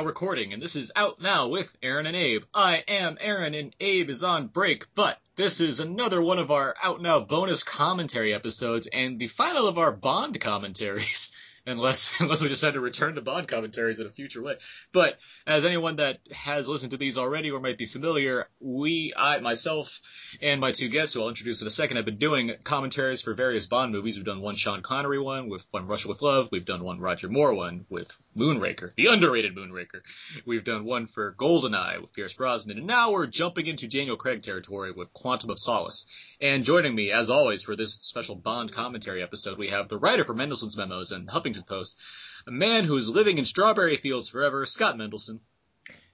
Now recording, and this is Out Now with Aaron and Abe. I am Aaron, and Abe is on break, but this is another one of our Out Now bonus commentary episodes, and the final of our Bond commentaries. Unless, unless we decide to return to Bond commentaries in a future way. But as anyone that has listened to these already or might be familiar, we, I, myself, and my two guests, who I'll introduce in a second, have been doing commentaries for various Bond movies. We've done one Sean Connery one with one Russia with Love. We've done one Roger Moore one with Moonraker, the underrated Moonraker. We've done one for Goldeneye with Pierce Brosnan, and now we're jumping into Daniel Craig territory with Quantum of Solace. And joining me, as always, for this special Bond commentary episode, we have the writer for Mendelson's Memos and Huffington Post, a man who is living in strawberry fields forever, Scott Mendelson.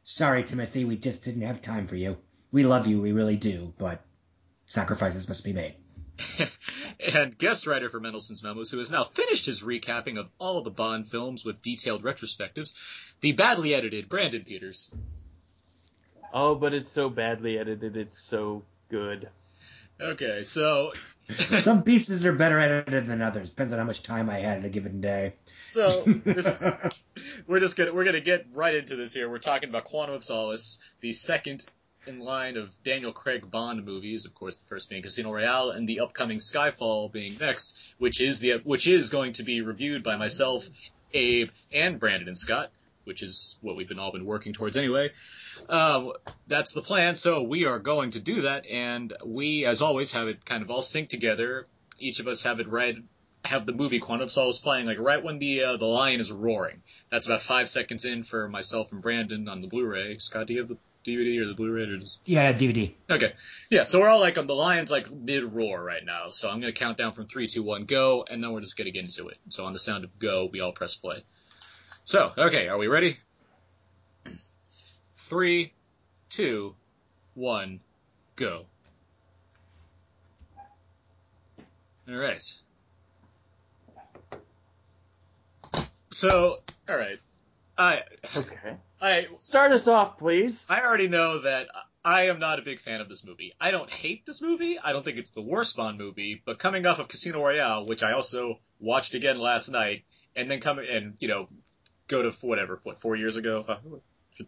Sorry, Timothy, we just didn't have time for you. We love you, we really do, but sacrifices must be made. and guest writer for Mendelson's Memos, who has now finished his recapping of all of the Bond films with detailed retrospectives, the badly edited Brandon Peters. Oh, but it's so badly edited, it's so good. Okay, so Some pieces are better edited than others. Depends on how much time I had in a given day. So this is, we're just gonna we're gonna get right into this here. We're talking about Quantum of Solace, the second in line of Daniel Craig Bond movies. Of course, the first being Casino Royale, and the upcoming Skyfall being next, which is the which is going to be reviewed by myself, Abe, and Brandon and Scott, which is what we've been all been working towards anyway. Um, that's the plan. So we are going to do that, and we, as always, have it kind of all synced together. Each of us have it read, have the movie Quantum Solace playing like right when the uh, the lion is roaring. That's about five seconds in for myself and Brandon on the Blu-ray. Scott, do you have the DVD or the Blu-ray or just? Yeah, DVD. Okay, yeah. So we're all like on the lion's like mid roar right now. So I'm gonna count down from three, two, one, go, and then we're just gonna get into it. So on the sound of go, we all press play. So okay, are we ready? Three, two, one, go. All right. So, all right. I Okay. I Start us off, please. I already know that I am not a big fan of this movie. I don't hate this movie. I don't think it's the worst Bond movie, but coming off of Casino Royale, which I also watched again last night, and then coming and you know go to whatever what four years ago,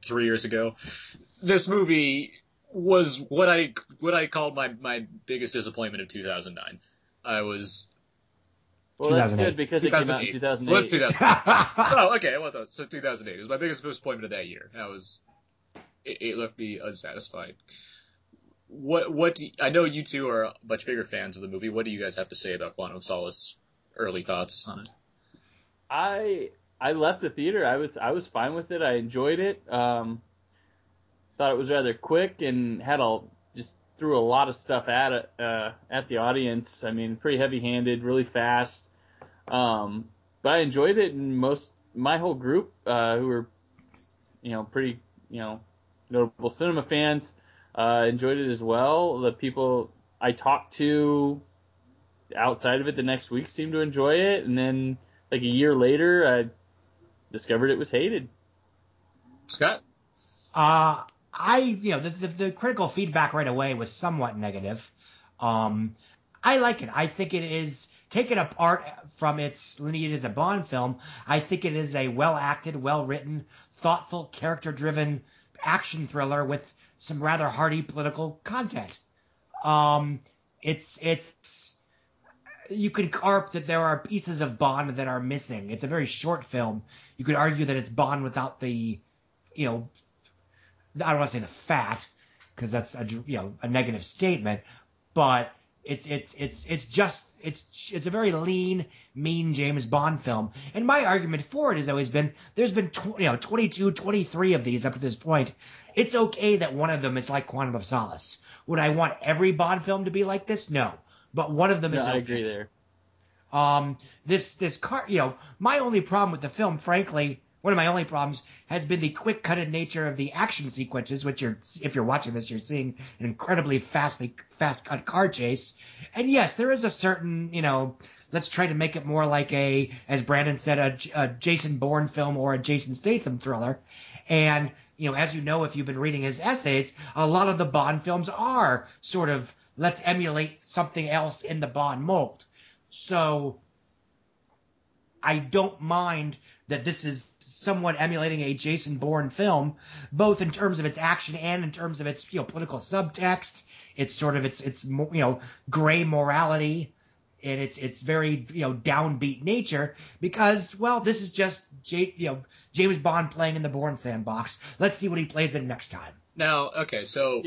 three years ago, this movie was what I what I called my my biggest disappointment of 2009. I was Well, that's good because it came out in 2008. 2008. Well, it's 2008. oh, okay. Well, so 2008 it was my biggest disappointment of that year. I was, it, it left me unsatisfied. What, what do, I know you two are much bigger fans of the movie. What do you guys have to say about Quantum of Solace? Early thoughts on it? I I left the theater. I was I was fine with it. I enjoyed it. Um, thought it was rather quick and had a just threw a lot of stuff at uh, at the audience. I mean, pretty heavy handed, really fast. Um, but I enjoyed it, and most my whole group uh, who were you know pretty you know notable cinema fans uh, enjoyed it as well. The people I talked to outside of it the next week seemed to enjoy it, and then like a year later, I discovered it was hated. Scott? Uh, I, you know, the, the, the critical feedback right away was somewhat negative. Um, I like it. I think it is taken apart from its lineage as a Bond film. I think it is a well acted, well written, thoughtful, character driven action thriller with some rather hearty political content. Um, it's, it's, you could carp that there are pieces of Bond that are missing. It's a very short film. You could argue that it's Bond without the, you know, I don't want to say the fat because that's a you know a negative statement, but it's it's it's it's just it's it's a very lean, mean James Bond film. And my argument for it has always been there's been tw- you know 22, 23 of these up to this point. It's okay that one of them is like Quantum of Solace. Would I want every Bond film to be like this? No. But one of them No, is I agree there. Um, this this car, you know, my only problem with the film, frankly, one of my only problems has been the quick cutted nature of the action sequences, which you're, if you're watching this, you're seeing an incredibly fastly fast cut car chase. And yes, there is a certain, you know, let's try to make it more like a, as Brandon said, a Jason Bourne film or a Jason Statham thriller. And you know, as you know, if you've been reading his essays, a lot of the Bond films are sort of let's emulate something else in the Bond mold. So I don't mind that this is somewhat emulating a Jason Bourne film, both in terms of its action and in terms of its you know political subtext. It's sort of its its you know gray morality and its its very you know downbeat nature because well this is just J, you know James Bond playing in the Bourne sandbox. Let's see what he plays in next time. Now, okay, so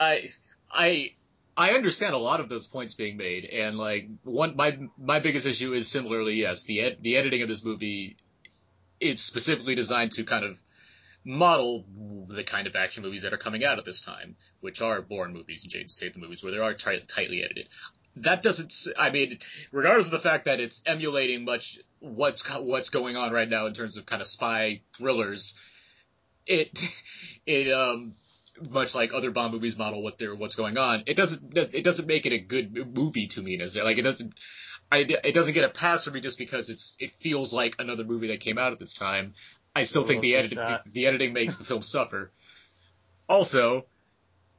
I I I understand a lot of those points being made, and like one my my biggest issue is similarly yes the ed, the editing of this movie it's specifically designed to kind of model the kind of action movies that are coming out at this time, which are Bourne movies and Jason Statham movies, where they are tight, tightly edited. That doesn't. I mean, regardless of the fact that it's emulating much what's what's going on right now in terms of kind of spy thrillers, it it um much like other Bond movies model what they're what's going on. It doesn't it doesn't make it a good movie to me necessarily. Like it doesn't. I, it doesn't get a pass for me just because it's it feels like another movie that came out at this time. I still think the edit the, the editing makes the film suffer. Also,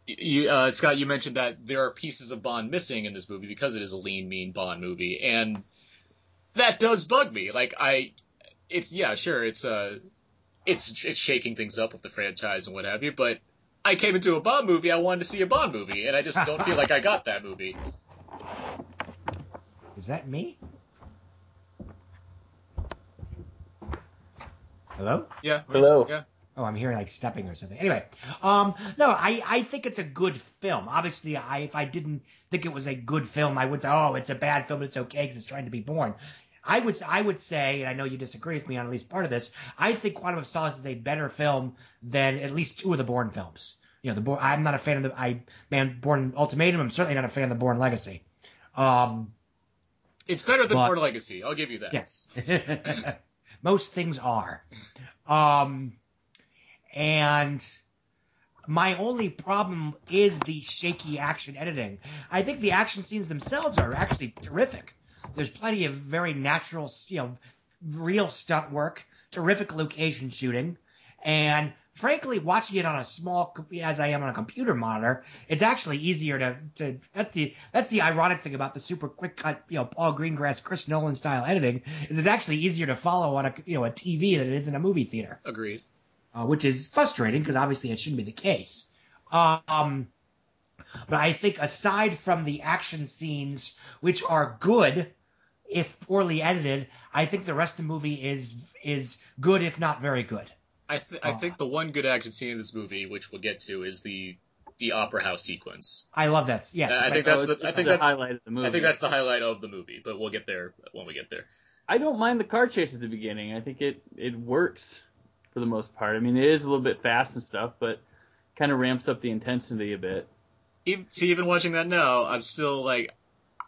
you uh, Scott, you mentioned that there are pieces of Bond missing in this movie because it is a lean, mean Bond movie, and that does bug me. Like I, it's yeah, sure, it's uh, it's it's shaking things up with the franchise and what have you, but I came into a Bond movie, I wanted to see a Bond movie, and I just don't feel like I got that movie. Is that me? Hello? Yeah. Hello. Yeah. Oh, I'm hearing like stepping or something. Anyway, um, no, I, I think it's a good film. Obviously, I if I didn't think it was a good film, I would say, oh, it's a bad film. It's okay because it's trying to be Bourne. I would I would say, and I know you disagree with me on at least part of this. I think Quantum of Solace is a better film than at least two of the Bourne films. You know, the Bourne, I'm not a fan of the I man Bourne Ultimatum. I'm certainly not a fan of the Bourne Legacy. Um, It's better than But- Bourne Legacy. I'll give you that. Yes. Most things are. Um, and my only problem is the shaky action editing. I think the action scenes themselves are actually terrific. There's plenty of very natural, you know, real stunt work, terrific location shooting, and frankly, watching it on a small, as I am on a computer monitor, it's actually easier to, to that's the that's the ironic thing about the super quick cut, you know, Paul Greengrass, Chris Nolan style editing is it's actually easier to follow on a you know a TV than it is in a movie theater Agreed. uh, which is frustrating because obviously it shouldn't be the case. Um, but I think aside from the action scenes, which are good if poorly edited, I think the rest of the movie is is good if not very good. I th- I Oh. think the one good action scene in this movie, which we'll get to, is the the opera house sequence. I love that. Yes, uh, I think that's the- I think the that's- highlight of the movie. I think that's the highlight of the movie, but we'll get there when we get there. I don't mind the car chase at the beginning. I think it it works for the most part. I mean, it is a little bit fast and stuff, but kind of ramps up the intensity a bit. Even, see, even watching that now, I'm still like,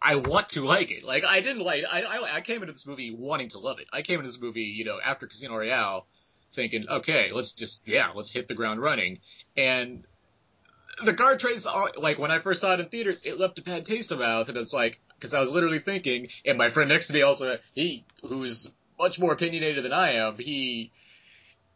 I want to like it. Like I didn't like. I, I I came into this movie wanting to love it. I came into this movie, you know, after Casino Royale, thinking, okay, let's just yeah, let's hit the ground running. And the chase, are- like when I first saw it in theaters, it left a bad taste in my mouth, and it's like because I was literally thinking, and my friend next to me also, he who's much more opinionated than I am, he.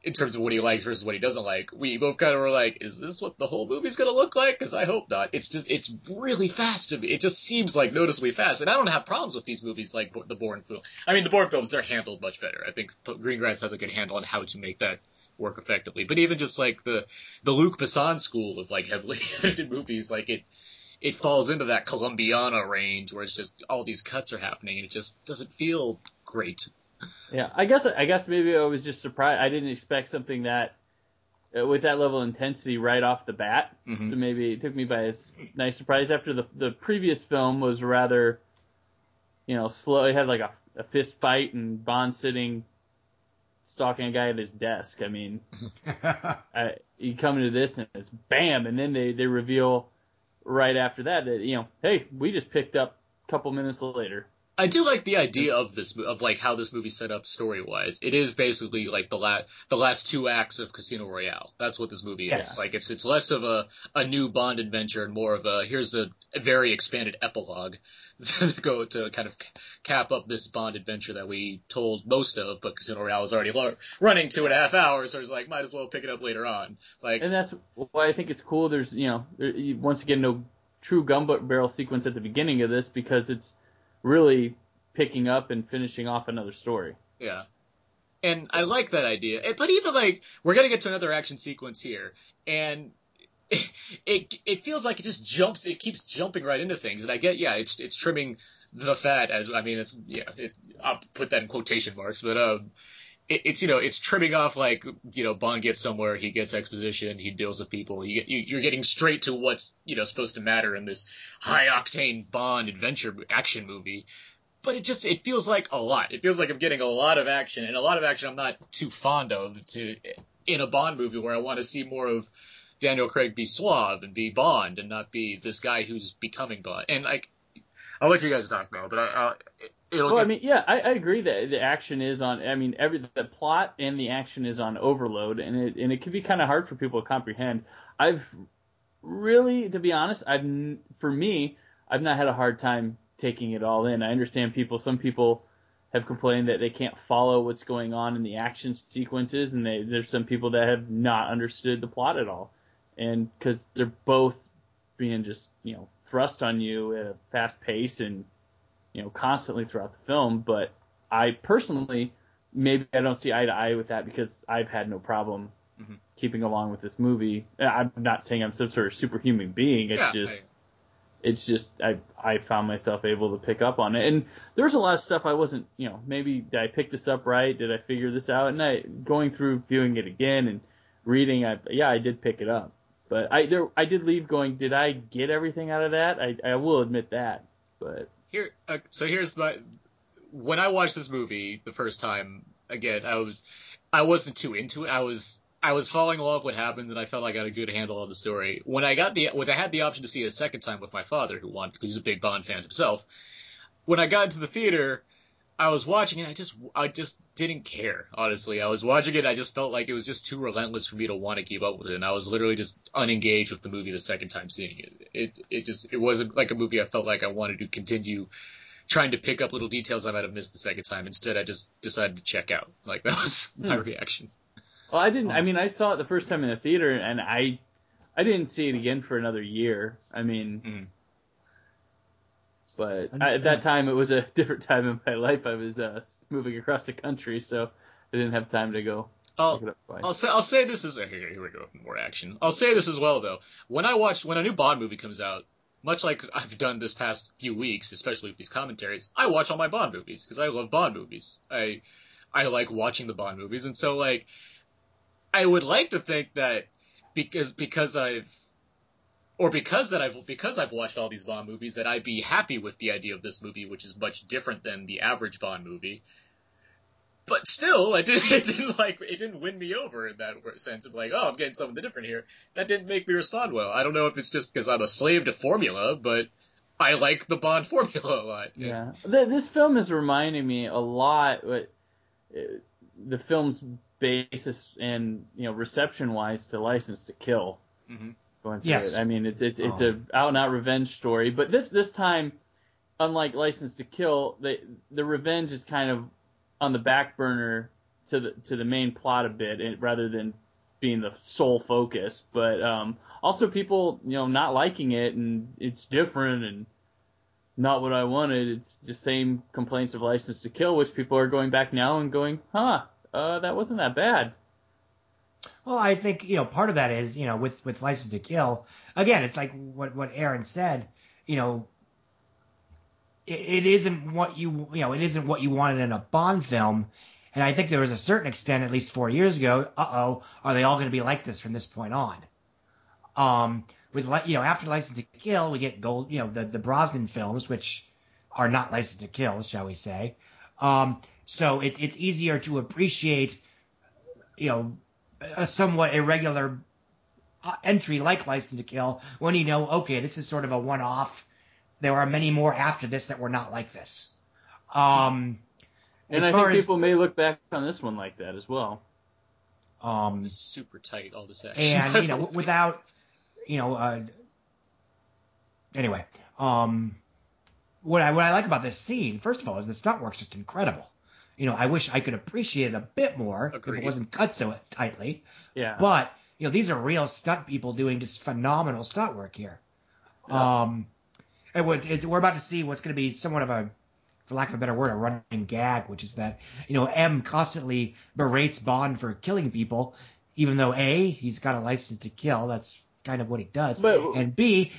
In terms of what he likes versus what he doesn't like, we both kind of were like, "Is this what the whole movie's gonna look like?" Because I hope not. It's just, it's really fast to me. It just seems like noticeably fast, and I don't have problems with these movies like the Bourne film. I mean, the Bourne films they're handled much better. I think Greengrass has a good handle on how to make that work effectively. But even just like the the Luc Besson school of like heavily edited movies, like it it falls into that Columbiana range where it's just all these cuts are happening and it just doesn't feel great. Yeah, I guess I guess maybe I was just surprised. I didn't expect something that uh, with that level of intensity right off the bat. Mhm. So maybe it took me by a s- nice surprise. After the the previous film was rather, you know, slow. It had like a, a fist fight and Bond sitting stalking a guy at his desk. I mean, I, you come into this and it's bam, and then they they reveal right after that that you know, hey, we just picked up a couple minutes later. I do like the idea of this of like how this movie set up story wise. It is basically like the last the last two acts of Casino Royale. That's what this movie Yes. is. Like it's it's less of a a new Bond adventure and more of a here's a, very expanded epilogue to go to kind of cap up this Bond adventure that we told most of, but Casino Royale was already running two and a half hours, so it's like might as well pick it up later on. Like And that's why I think it's cool. There's, you know, there, once again, no true gun barrel sequence at the beginning of this because it's really picking up and finishing off another story. Yeah. And I like that idea. But even like, we're gonna get to another action sequence here, and it, it, it feels like it just jumps, it keeps jumping right into things. And I get, yeah, it's, it's trimming the fat as, I mean, it's, yeah, it, I'll put that in quotation marks, but, um, it, it's, you know, it's trimming off like, you know, Bond gets somewhere, he gets exposition, he deals with people, You, you, you're getting straight to what's, you know, supposed to matter in this high octane Bond adventure action movie but it just it feels like a lot. It feels like I'm getting a lot of action, and a lot of action I'm not too fond of to in a Bond movie where I want to see more of Daniel Craig be suave and be Bond and not be this guy who's becoming Bond. And like, I'll let you guys talk now, but I, I it'll. Well, get, I mean, yeah, I, I agree that the action is on. I mean, every the plot and the action is on overload, and it and it can be kind of hard for people to comprehend. I've really, to be honest, I've for me, I've not had a hard time taking it all in. I understand people. Some people have complained that they can't follow what's going on in the action sequences, and they, there's some people that have not understood the plot at all, and because they're both being just you know thrust on you at a fast pace and you know, constantly throughout the film. But I personally, maybe I don't see eye to eye with that because I've had no problem Mhm. keeping along with this movie. Uh, I'm not saying I'm some sort of superhuman being. It's Yeah, just, it's just I I found myself able to pick up on it, and there was a lot of stuff I wasn't, you know, maybe did I pick this up right? Did I figure this out? And I going through viewing it again and reading, I yeah, I did pick it up. But I there I did leave going. Did I get everything out of that? I I will admit that. But Here, uh, so here's my. When I watched this movie the first time, again, I was, I wasn't too into it. I was, I was following along with what happens, and I felt I got a good handle on the story. When I got the, when I had the option to see it a second time with my father, who wanted, who's a big Bond fan himself, when I got into the theater, I was watching it. I just, I just didn't care. Honestly, I was watching it. I just felt like it was just too relentless for me to want to keep up with it, and I was literally just unengaged with the movie the second time seeing it. It, it just, it wasn't like a movie I felt like I wanted to continue trying to pick up little details I might have missed the second time. Instead, I just decided to check out. Like that was my reaction. Well, I didn't. I mean, I saw it the first time in the theater, and I, I didn't see it again for another year. I mean, Mm. But I, at that time it was a different time in my life. I was uh, moving across the country, so I didn't have time to go I'll, pick it up twice. I'll say I'll say this is here, here we go with more action. I'll say this as well though. When I watch when a new Bond movie comes out, much like I've done this past few weeks, especially with these commentaries, I watch all my Bond movies because I love Bond movies. I I like watching the Bond movies, and so like I would like to think that because because I've or because that I've because I've watched all these Bond movies that I'd be happy with the idea of this movie, which is much different than the average Bond movie. But still, it didn't, it didn't like it didn't win me over in that sense of like, oh, I'm getting something different here. That didn't make me respond well. I don't know if it's just because I'm a slave to formula, but I like the Bond formula a lot. Yeah, Th- this film is reminding me a lot. What uh, the film's basis and you know reception wise to License to Kill. Mhm. Going through Yes. it. I mean, it's it's it's Oh. a out and out revenge story, but this this time, unlike License to Kill, the the revenge is kind of on the back burner to the to the main plot a bit, and, rather than being the sole focus. But um, also people you know not liking it, and it's different and not what I wanted. It's the same complaints of License to Kill, which people are going back now and going, huh, uh, that wasn't that bad. Well, I think you know part of that is you know with with License to Kill. Again, it's like what what Aaron said. You know, it, it isn't what you you know it isn't what you wanted in a Bond film. And I think there was a certain extent, at least four years ago. Uh oh, are they all going to be like this from this point on? Um, with you know after License to Kill, we get gold. You know the the Brosnan films, which are not License to Kill, shall we say? Um, so it's it's easier to appreciate, you know, a somewhat irregular uh, entry like License to Kill when you know, okay, this is sort of a one-off. there are many more after this that were not like this. Um, And I think as- people may look back on this one like that as well. um, super tight, all this action. and you know without you know uh anyway um what i what i like about this scene first of all is the stunt work's just incredible you know i wish i could appreciate it a bit more if it wasn't cut so tightly Yeah. but you know these are real stunt people doing just phenomenal stunt work here um and what it's, we're about to see what's going to be somewhat of a for lack of a better word, a running gag, which is that, you know, M constantly berates Bond for killing people, even though A, he's got a license to kill. That's kind of what he does. But- and B,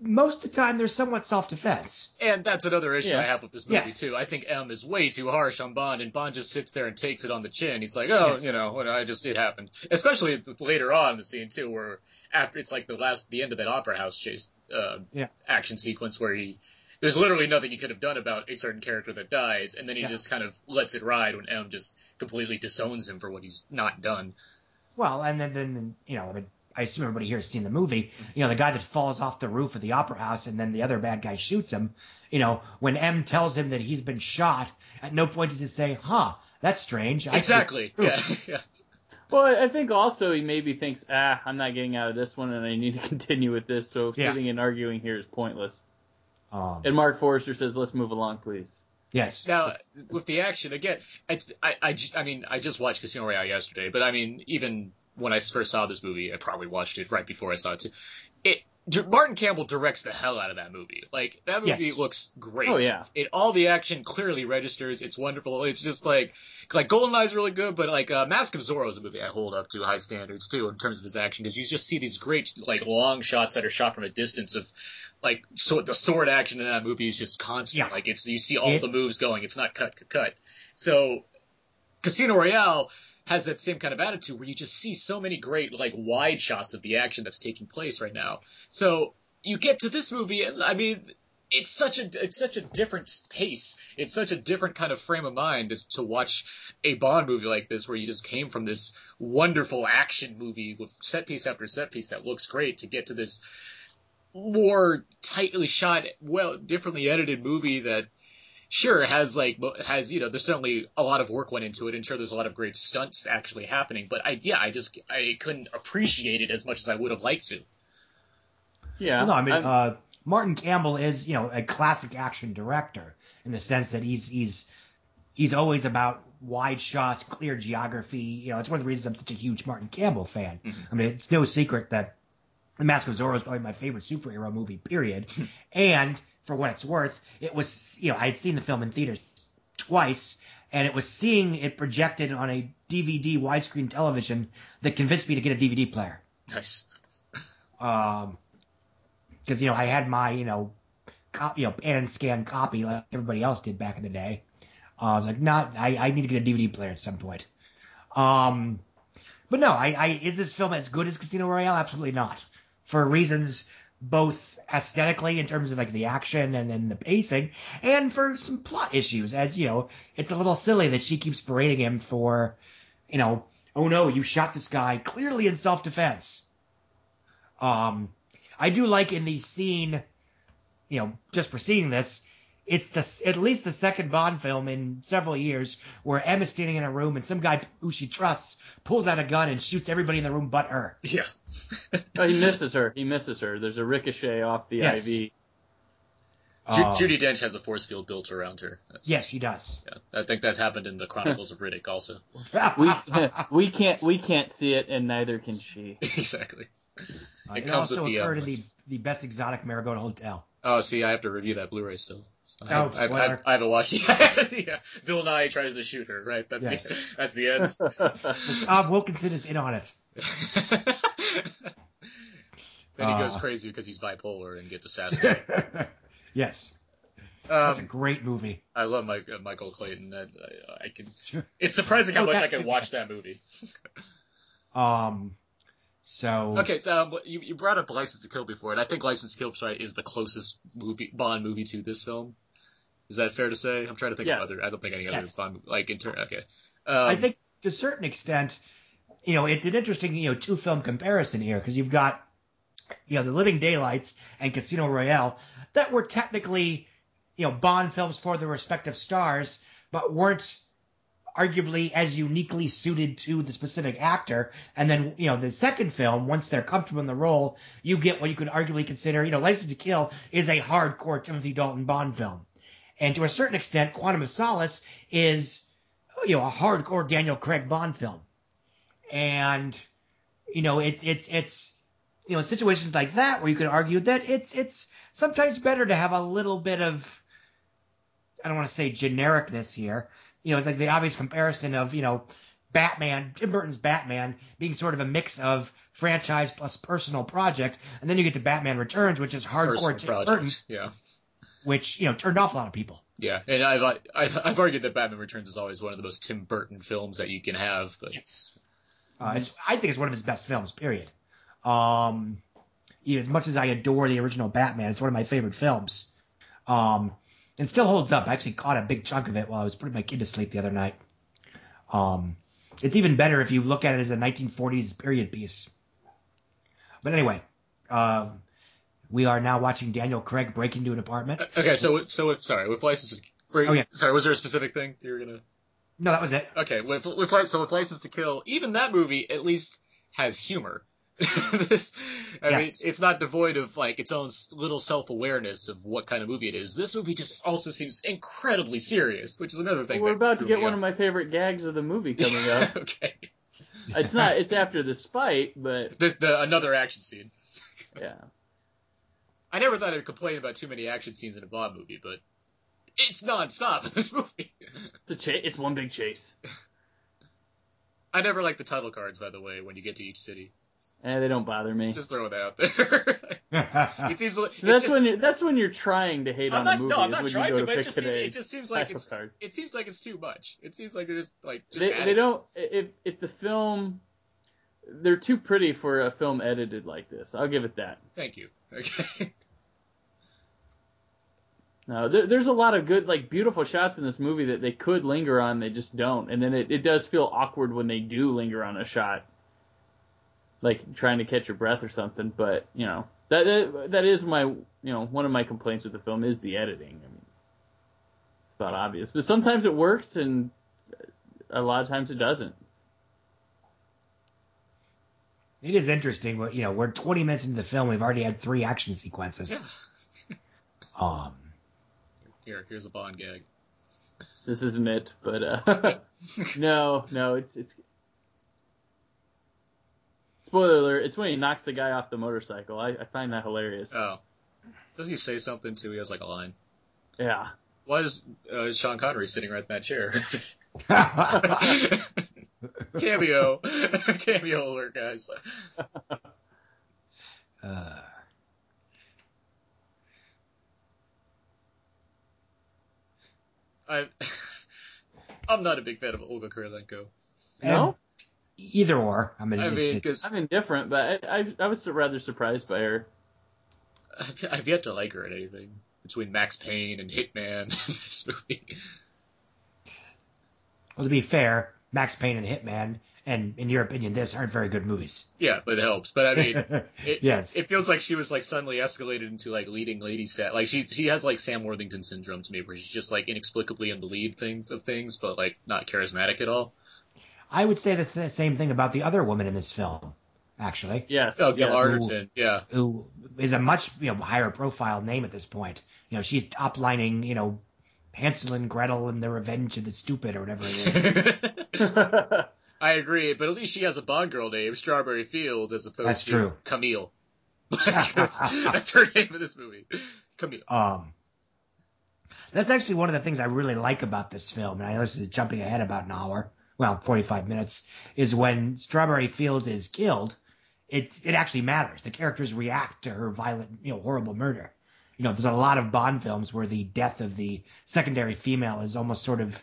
most of the time there's somewhat self-defense. And that's another issue Yeah. I have with this movie Yes. too. I think M is way too harsh on Bond, and Bond just sits there and takes it on the chin. He's like, "Oh, Yes. you know, what, I just it happened." Especially later on in the scene too, where after it's like the last, the end of that opera house chase uh, Yeah. action sequence where he there's literally nothing he could have done about a certain character that dies, and then he Yeah. just kind of lets it ride when M just completely disowns him for what he's not done. Well, and then, then you know, I mean, I assume everybody here has seen the movie. You know, the guy that falls off the roof of the opera house and then the other bad guy shoots him. You know, when M tells him that he's been shot, at no point does he say, "Huh, that's strange." I Exactly. Yeah. yeah. Well, I think also he maybe thinks, ah, I'm not getting out of this one, and I need to continue with this. So Yeah. sitting and arguing here is pointless. Um, And Marc Forster says, "Let's move along, please." yes. Now, with the action again, it's, I, I, ju- I mean, I just watched Casino Royale yesterday, but I mean, even when I first saw this movie, I probably watched it right before I saw it too. It, Martin Campbell directs the hell out of that movie. Like that movie Yes. looks great. Oh, yeah. It all the action clearly registers. It's wonderful. It's just like like GoldenEye's really good, but like uh, Mask of Zorro is a movie I hold up to high standards too in terms of his action because you just see these great like long shots that are shot from a distance of like so the sword action in that movie is just constant. Yeah. Like it's you see all the moves going. It's not cut cut cut. So Casino Royale has that same kind of attitude where you just see so many great like wide shots of the action that's taking place right now. So you get to this movie and I mean it's such a it's such a different pace. It's such a different kind of frame of mind to watch a Bond movie like this where you just came from this wonderful action movie with set piece after set piece that looks great to get to this more tightly shot, well, differently edited movie that sure has like has you know there's certainly a lot of work went into it and sure there's a lot of great stunts actually happening but i yeah i just i couldn't appreciate it as much as i would have liked to Yeah. no, I mean, I'm- uh, Martin Campbell is, you know, a classic action director in the sense that he's he's he's always about wide shots, clear geography. You know, it's one of the reasons I'm such a huge Martin Campbell fan. I mean, it's no secret that The Mask of Zorro is probably my favorite superhero movie, period. and for what it's worth, it was, you know, I had seen the film in theaters twice, and it was seeing it projected on a DVD widescreen television that convinced me to get a DVD player. nice Um, because you know I had my you know, cop, you know, pan and scan copy like everybody else did back in the day. Uh, I was like, not, I, I need to get a DVD player at some point. Um, but no, I, I is this film as good as Casino Royale? Absolutely not. For reasons both aesthetically in terms of like the action and then the pacing, and for some plot issues. As you know, it's a little silly that she keeps berating him for, you know, oh no, you shot this guy clearly in self defense. Um, I do like in the scene, you know, just preceding this, it's the at least the second Bond film in several years where M is standing in a room and some guy who she trusts pulls out a gun and shoots everybody in the room but her. yeah oh, he misses her. He misses her. There's a ricochet off the Yes. IV. Ju- Um, Judi Dench has a force field built around her That's- Yes, she does. yeah, i think that happened in the chronicles of riddick also We we can't we can't see it, and neither can she. exactly Uh, it it comes also with the occurred in the, the best exotic Marigold Hotel. oh see i have to review that blu-ray still So I, Oh, I, I, I, haven't watched it yet. yeah. Bill Nighy tries to shoot her, right? That's Yes. the that's the end. Tom Wilkinson is in on it. then he goes Uh. crazy because he's bipolar and gets assassinated. yes, that's a um, great movie. I love Mike, uh, Michael Clayton. That I, I can. It's surprising how Oh, much that- I can watch that movie. Um, so Okay, so um, you you brought up License to Kill before, and I think License to Kill right is the closest movie Bond movie to this film. Is that fair to say? I'm trying to think Yes. of other. I don't think any Yes. other Bond like in turn. Okay. Um, I think to a certain extent, you know, it's an interesting, you know, two film comparison here because you've got you know, The Living Daylights and Casino Royale that were technically, you know, Bond films for their respective stars, but weren't arguably as uniquely suited to the specific actor. And then, you know, the second film, once they're comfortable in the role, you get what you could arguably consider, you know, License to Kill is a hardcore Timothy Dalton Bond film. And to a certain extent, Quantum of Solace is, you know, a hardcore Daniel Craig Bond film. And, you know, it's, it's, it's, you know, situations like that where you could argue that it's, it's sometimes better to have a little bit of, I don't want to say genericness here. You know, it's like the obvious comparison of, you know, Batman, Tim Burton's Batman being sort of a mix of franchise plus personal project. And then you get to Batman Returns, which is hardcore Tim project. Burton, Yeah. which, you know, turned off a lot of people. Yeah, and I've, I've I've argued that Batman Returns is always one of the most Tim Burton films that you can have, but Yes. Uh, it's, I think it's one of his best films, period. Um, as much as I adore the original Batman, it's one of my favorite films. Um, and still holds up. I actually caught a big chunk of it while I was putting my kid to sleep the other night. Um, it's even better if you look at it as a 1940s period piece. But anyway, um, we are now watching Daniel Craig break into an apartment. okay. So so with, sorry with license. Wait, Oh, yeah. Sorry, was there a specific thing you were gonna? No, that was it. Okay, with with so with License to Kill, even that movie at least has humor. this, I Yes. mean, it's not devoid of like its own little self awareness of what kind of movie it is. This movie just also seems incredibly serious, which is another thing. We're about to get one off. of my favorite gags of the movie coming up. okay, it's not. It's after the fight, but the, the another action scene. yeah. I never thought I'd complain about too many action scenes in a Bond movie, but it's nonstop in this movie. It's a cha- It's one big chase. I never like the title cards, by the way, when you get to each city. Eh, they don't bother me. Just throwing that out there. it seems like So that's just- when you're, that's when you're trying to hate I'm on not, the movie. no, I'm not when trying you go to, but it pick just, seems, a it just seems like it's card. it seems like it's too much. It seems like they're just like just They, they don't. If if the film, they're too pretty for a film edited like this. I'll give it that. Thank you. Okay. No, there, there's a lot of good, like beautiful shots in this movie that they could linger on. They just don't, and then it, it does feel awkward when they do linger on a shot, like trying to catch your breath or something. But you know that that, that is my you know one of my complaints with the film is the editing. I mean, it's about obvious, but sometimes it works, and a lot of times it doesn't. It is interesting. but, You know, we're 20 minutes into the film. We've already had three action sequences. Um, Here, here's a Bond gag. This isn't it, but uh, no, no, it's it's. Spoiler alert! It's when he knocks the guy off the motorcycle. I, I find that hilarious. Oh, doesn't he say something too? He has like a line. yeah, Why is uh, Sean Connery sitting right in that chair? Cameo, cameo alert, guys. uh, I, I'm not a big fan of Olga Kurylenko. no, either or. I mean, I it's, mean, it's, 'cause- I'm indifferent, but I, I I was rather surprised by her. I've, I've yet to like her in anything between Max Payne and Hitman in this movie. well, to be fair, Max Payne and Hitman, and in your opinion, this aren't very good movies. Yeah, but it helps. But I mean, it, yes. it feels like she was like suddenly escalated into like leading lady stat. Like she she has like Sam Worthington syndrome to me, where she's just like inexplicably in the lead things of things, but like not charismatic at all. I would say the th- same thing about the other woman in this film, actually, Yes. Oh, Gil yes. Arterton, yeah. who is a much you know higher profile name at this point. You know, she's top lining, you know, Hansel and Gretel and the Revenge of the Stupid or whatever it is. I agree, but at least she has a Bond girl name, Strawberry Fields, as opposed That's to true. Camille. that's, that's her name in this movie, Camille. Um, that's actually one of the things I really like about this film, and I know this is jumping ahead about an hour, well, 45 minutes, is when Strawberry Fields is killed, it it actually matters. The characters react to her violent, you know, horrible murder. You know, there's a lot of Bond films where the death of the secondary female is almost sort of,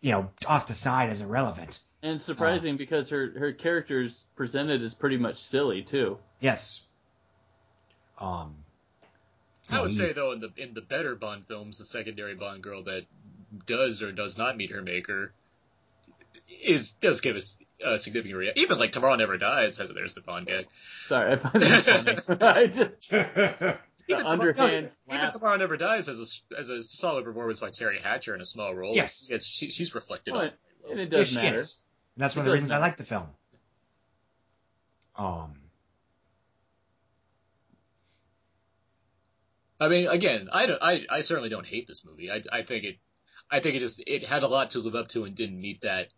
you know, tossed aside as irrelevant. and surprising because her her character's presented as pretty much silly too. Yes. Um, I would you- say though, in the in the better Bond films, the secondary Bond girl that does or does not meet her maker is does give us a significant rea- even like Tomorrow Never Dies has there's the Bond gag. Sorry, I find that funny. I just the Even Tomorrow- underhand Even. Tomorrow Never Dies has a s- as a solid performance by Teri Hatcher in a small role. Yes. Yes, she, she's reflected Well, on. and it does she matter. is. And that's one of the does reasons I like the film. Um, I mean, again, I don't, I, I certainly don't hate this movie. I, I think it, I think it just, it had a lot to live up to and didn't meet that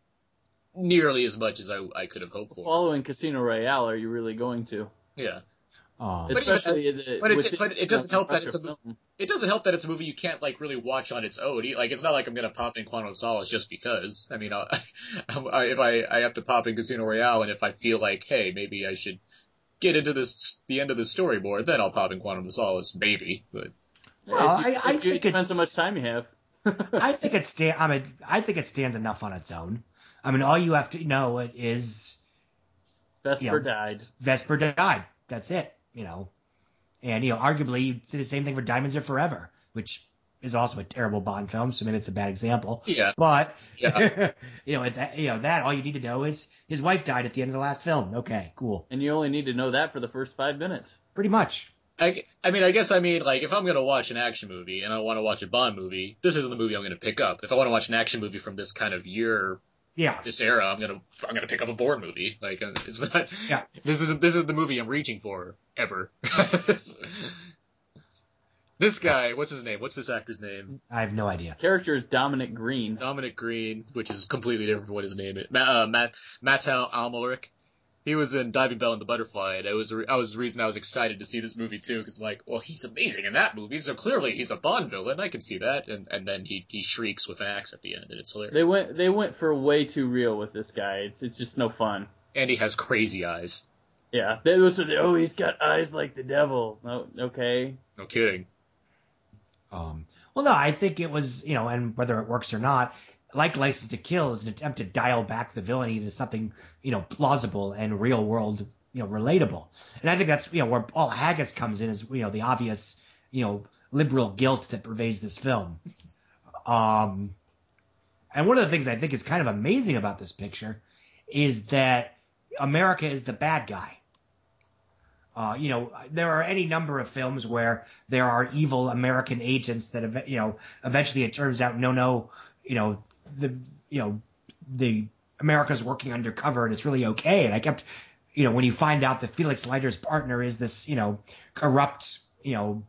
nearly as much as I, I could have hoped for. Following Casino Royale, are you really going to? Yeah. Um, but even- Especially the, but it's- but it doesn't help that it's a- film. It doesn't help that it's a movie you can't like really watch on its own. Like, it's not like I'm gonna pop in Quantum of Solace just because. I mean, I, I, if I, I have to pop in Casino Royale and if I feel like, hey, maybe I should get into this, the end of the story more, then I'll pop in Quantum of Solace, maybe. But Well, It- I- it- I it think depends how much time you have. I think it stand. I mean, I think it stands enough on its own. I mean, all you have to know is Vesper Yeah. died. Vesper died. That's it. You know, and you know, arguably, you say the same thing for Diamonds Are Forever, which is also a terrible Bond film. So maybe it's a bad example. yeah, But Yeah. you know, at that, you know that all you need to know is his wife died at the end of the last film. Okay, cool. And you only need to know that for the first five minutes. Pretty much. I, I mean, I guess I mean, like, if I'm gonna watch an action movie and I want to watch a Bond movie, this isn't the movie I'm gonna pick up. If I want to watch an action movie from this kind of year, Yeah. this era, I'm gonna, I'm gonna pick up a Bourne movie. Like, uh, it's not, Yeah. this isn't, this is the movie I'm reaching for, ever. this guy, what's his name? What's this actor's name? I have no idea. Character is Dominic Green. Dominic Green, which is completely different from what his name is. Matt, uh, Matt, Mathieu Amalric. He was in Diving Bell and the Butterfly, and it was, I was the reason I was excited to see this movie too, because I'm like, well, he's amazing in that movie, so clearly he's a Bond villain, I can see that, and, and then he, he shrieks with an axe at the end, and it's hilarious. They went they went for way too real with this guy. It's it's just no fun. And he has crazy eyes. Yeah, they was oh he's got eyes like the devil. No, okay. No kidding. Um, well, no, I think it was, you know, and whether it works or not, like License to Kill is an attempt to dial back the villainy to something, you know, plausible and real world, you know, relatable. And I think that's, you know, where Paul Haggis comes in is, you know, the obvious, you know, liberal guilt that pervades this film. Um, and one of the things I think is kind of amazing about this picture is that America is the bad guy. Uh, you know, there are any number of films where there are evil American agents that, you know, eventually it turns out, no, no, you know, the, you know, the America's working undercover and it's really okay. And I kept, you know, when you find out that Felix Leiter's partner is this, you know, corrupt, you know,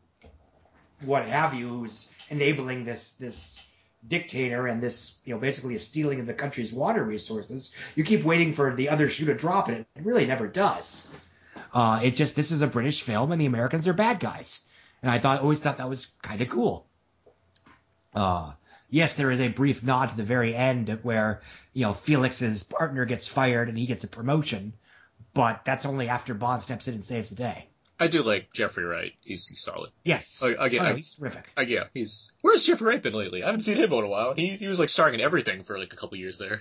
what have you, who's enabling this, this dictator and this, you know, basically a stealing of the country's water resources, you keep waiting for the other shoe to drop and it really never does. Uh, it just this is a British film and the Americans are bad guys, and I thought always thought that was kind of cool. Uh, yes, there is a brief nod to the very end where you know Felix's partner gets fired and he gets a promotion, but that's only after Bond steps in and saves the day. I do like Jeffrey Wright. He's, he's solid. Yes, Oh, again, Oh, I- he's terrific. Uh, yeah, he's, where's Jeffrey Wright been lately? I haven't seen him in a while. He, he was like starring in everything for like a couple years there.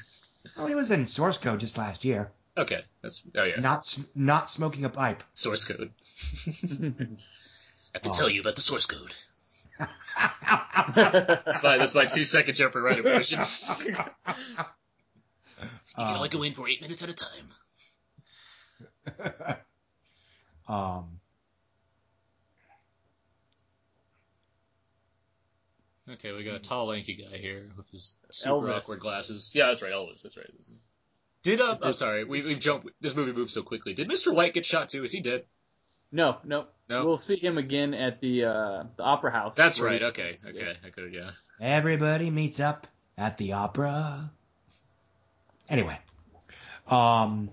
Well, he was in Source Code just last year. Okay, that's, oh yeah, Not not smoking a pipe. source code. I have to Oh. tell you about the source code. That's my, that's my two second Jeffrey Wright impression. you can Um, only go in for eight minutes at a time. um, Okay, we got a tall, lanky guy here with his super Elvis. awkward glasses. Yeah, that's right, Elvis. That's right. Did uh, I'm sorry, we we've jumped. This movie moves so quickly. Did Mr. White get shot too? Is he dead? No, no, No? We'll see him again at the uh, the opera house. That's where right. he- Okay, okay, I could yeah. Everybody meets up at the opera. Anyway, um,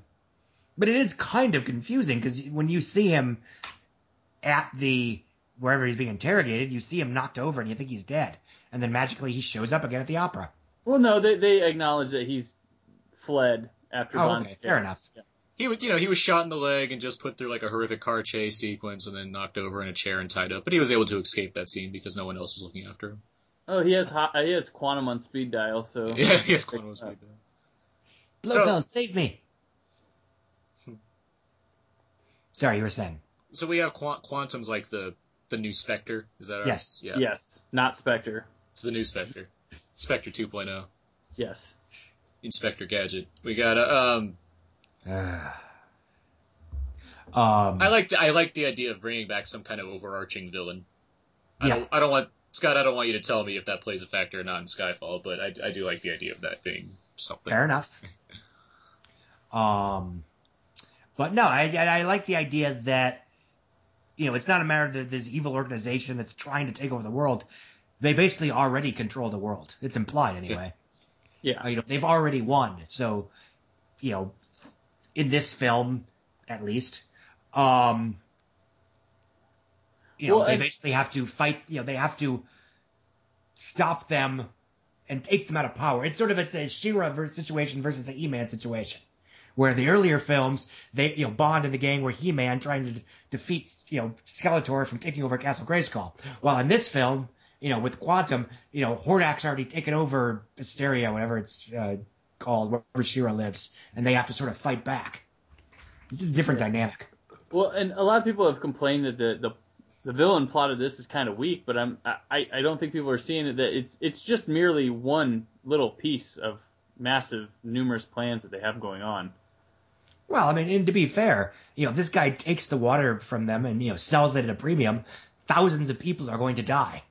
but it is kind of confusing because when you see him at the wherever he's being interrogated, you see him knocked over and you think he's dead, and then magically he shows up again at the opera. Well, no, they they acknowledge that he's fled after Oh, Bond's okay, fair enough. Yeah. He was, you know, he was shot in the leg and just put through like a horrific car chase sequence and then knocked over in a chair and tied up. But he was able to escape that scene because no one else was looking after him. Oh, he has hot, he has quantum on speed dial, so Yeah, he has Quantum was Uh, Blofeld, save me! Sorry, you were saying. So we have Quant- Quantum's like the the new Spectre. Is that our, Yes. Yeah, yes, not Spectre. it's the new Spectre. Spectre 2.0. Yes. Inspector Gadget. We got a um um, I like the, I like the idea of bringing back some kind of overarching villain. I Yeah. don't I don't want Scott. I don't want you to tell me if that plays a factor or not in Skyfall, but I, I do like the idea of that being something. Fair enough. Um, but no, I, I I like the idea that you know it's not a matter of this evil organization that's trying to take over the world. They basically already control the world. It's implied anyway. Yeah. Uh, you know, they've already won. So, you know, in this film, at least, um, you know, Well, they basically have to fight. You know, they have to stop them and take them out of power. It's sort of it's a She-Ra situation versus a He-Man situation. Where the earlier films, they you know Bond and the gang were He-Man trying to defeat you know Skeletor from taking over Castle Grayskull. While in this film, you know with Quantum, you know Hordak's already taken over Hysteria, whatever it's uh, called, wherever She-Ra lives, and they have to sort of fight back. This is a different dynamic. Well, and a lot of people have complained that the the, the villain plot of this is kind of weak, but I'm I, I don't think people are seeing it that it's it's just merely one little piece of massive numerous plans that they have going on. Well, I mean, and to be fair, you know, this guy takes the water from them and you know sells it at a premium. Thousands of people are going to die.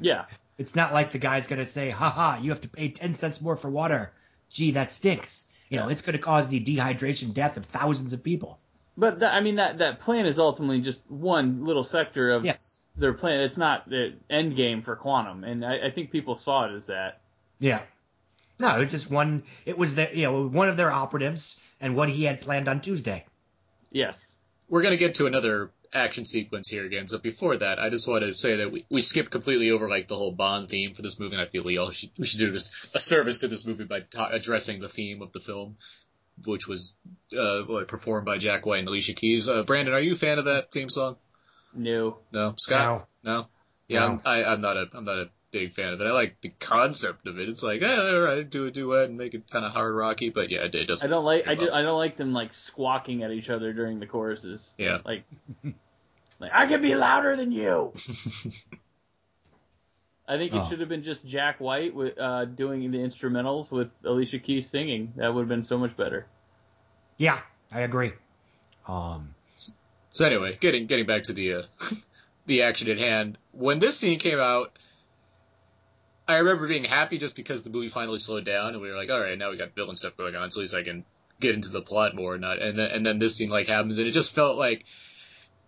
Yeah. It's not like the guy's going to say, "Ha ha, you have to pay 10 cents more for water. Gee, that stinks. You know, it's going to cause the dehydration death of thousands of people. But that, I mean that that plan is ultimately just one little sector of Yes. their plan. It's not the end game for Quantum, and I, I think people saw it as that. Yeah. No, it's just one, it was the, you know, one of their operatives and what he had planned on Tuesday. Yes. We're gonna get to another action sequence here again. So before that, I just want to say that we, we skipped completely over like the whole Bond theme for this movie, and I feel we all should we should do this a service to this movie by ta- addressing the theme of the film, which was uh, performed by Jack White and Alicia Keys. Uh, Brandon, are you a fan of that theme song? No. No, Scott. No. Yeah, No. I'm, I, I'm not a I'm not a big fan of it. I like the concept of it. It's like, eh, all right, do a duet and make it kind of hard rocky, but yeah, it, it doesn't. I don't like I, Give do. I don't like them like squawking at each other during the choruses. Yeah. Like like I can be louder than you. I think it Oh. should have been just Jack White with, uh, doing the instrumentals with Alicia Keys singing. That would have been so much better. Yeah, I agree. Um, So anyway, getting getting back to the uh, the action at hand. When this scene came out, I remember being happy just because the movie finally slowed down and we were like, all right, now we got villain stuff going on, so at least I can get into the plot more and not. And then and then this scene like happens and it just felt like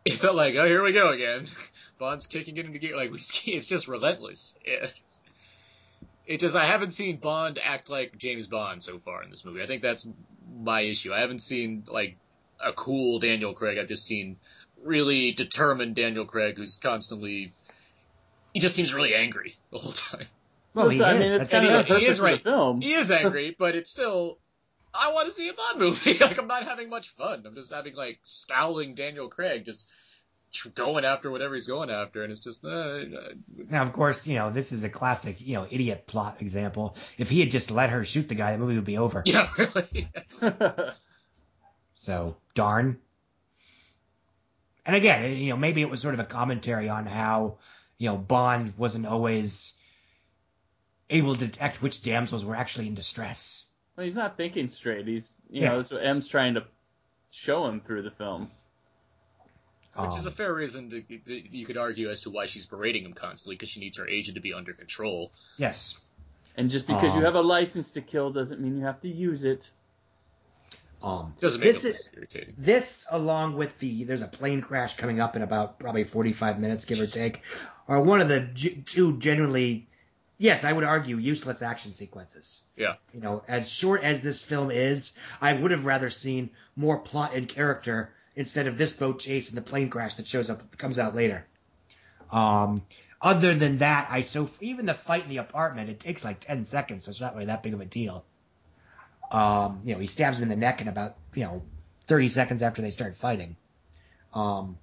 it felt like oh here we go again. Bond's kicking it into gear like it's just relentless. It, it just I haven't seen Bond act like James Bond so far in this movie. I think that's my issue. I haven't seen like a cool Daniel Craig. I've just seen really determined Daniel Craig who's constantly he just seems really angry the whole time. Well, he I is. mean, it's That's kind of idea. the he purpose is right. of the film. He is angry, but it's still I want to see a Bond movie. like I'm not having much fun. I'm just having like scowling Daniel Craig just going after whatever he's going after, and it's just uh, uh, Now, of course, you know, this is a classic, you know, idiot plot example. If he had just let her shoot the guy, the movie would be over. yeah, really. So, darn. And again, you know, maybe it was sort of a commentary on how, you know, Bond wasn't always able to detect which damsels were actually in distress. well, he's not thinking straight. He's you Yeah. know that's what M's trying to show him through the film. Which is Um, a fair reason to, that you could argue as to why she's berating him constantly because she needs her agent to be under control. yes. And just because Um, you have a license to kill doesn't mean you have to use it. Um, Doesn't make this it is less irritating. this along with the there's a plane crash coming up in about probably 45 minutes give or take are one of the g- two genuinely yes i would argue useless action sequences Yeah. you know as short as this film is i would have rather seen more plot and character instead of this boat chase and the plane crash that shows up comes out later um other than that i so even the fight in the apartment it takes like 10 seconds so it's not really that big of a deal um, you know, he stabs him in the neck in about, you know, 30 seconds after they start fighting. Um,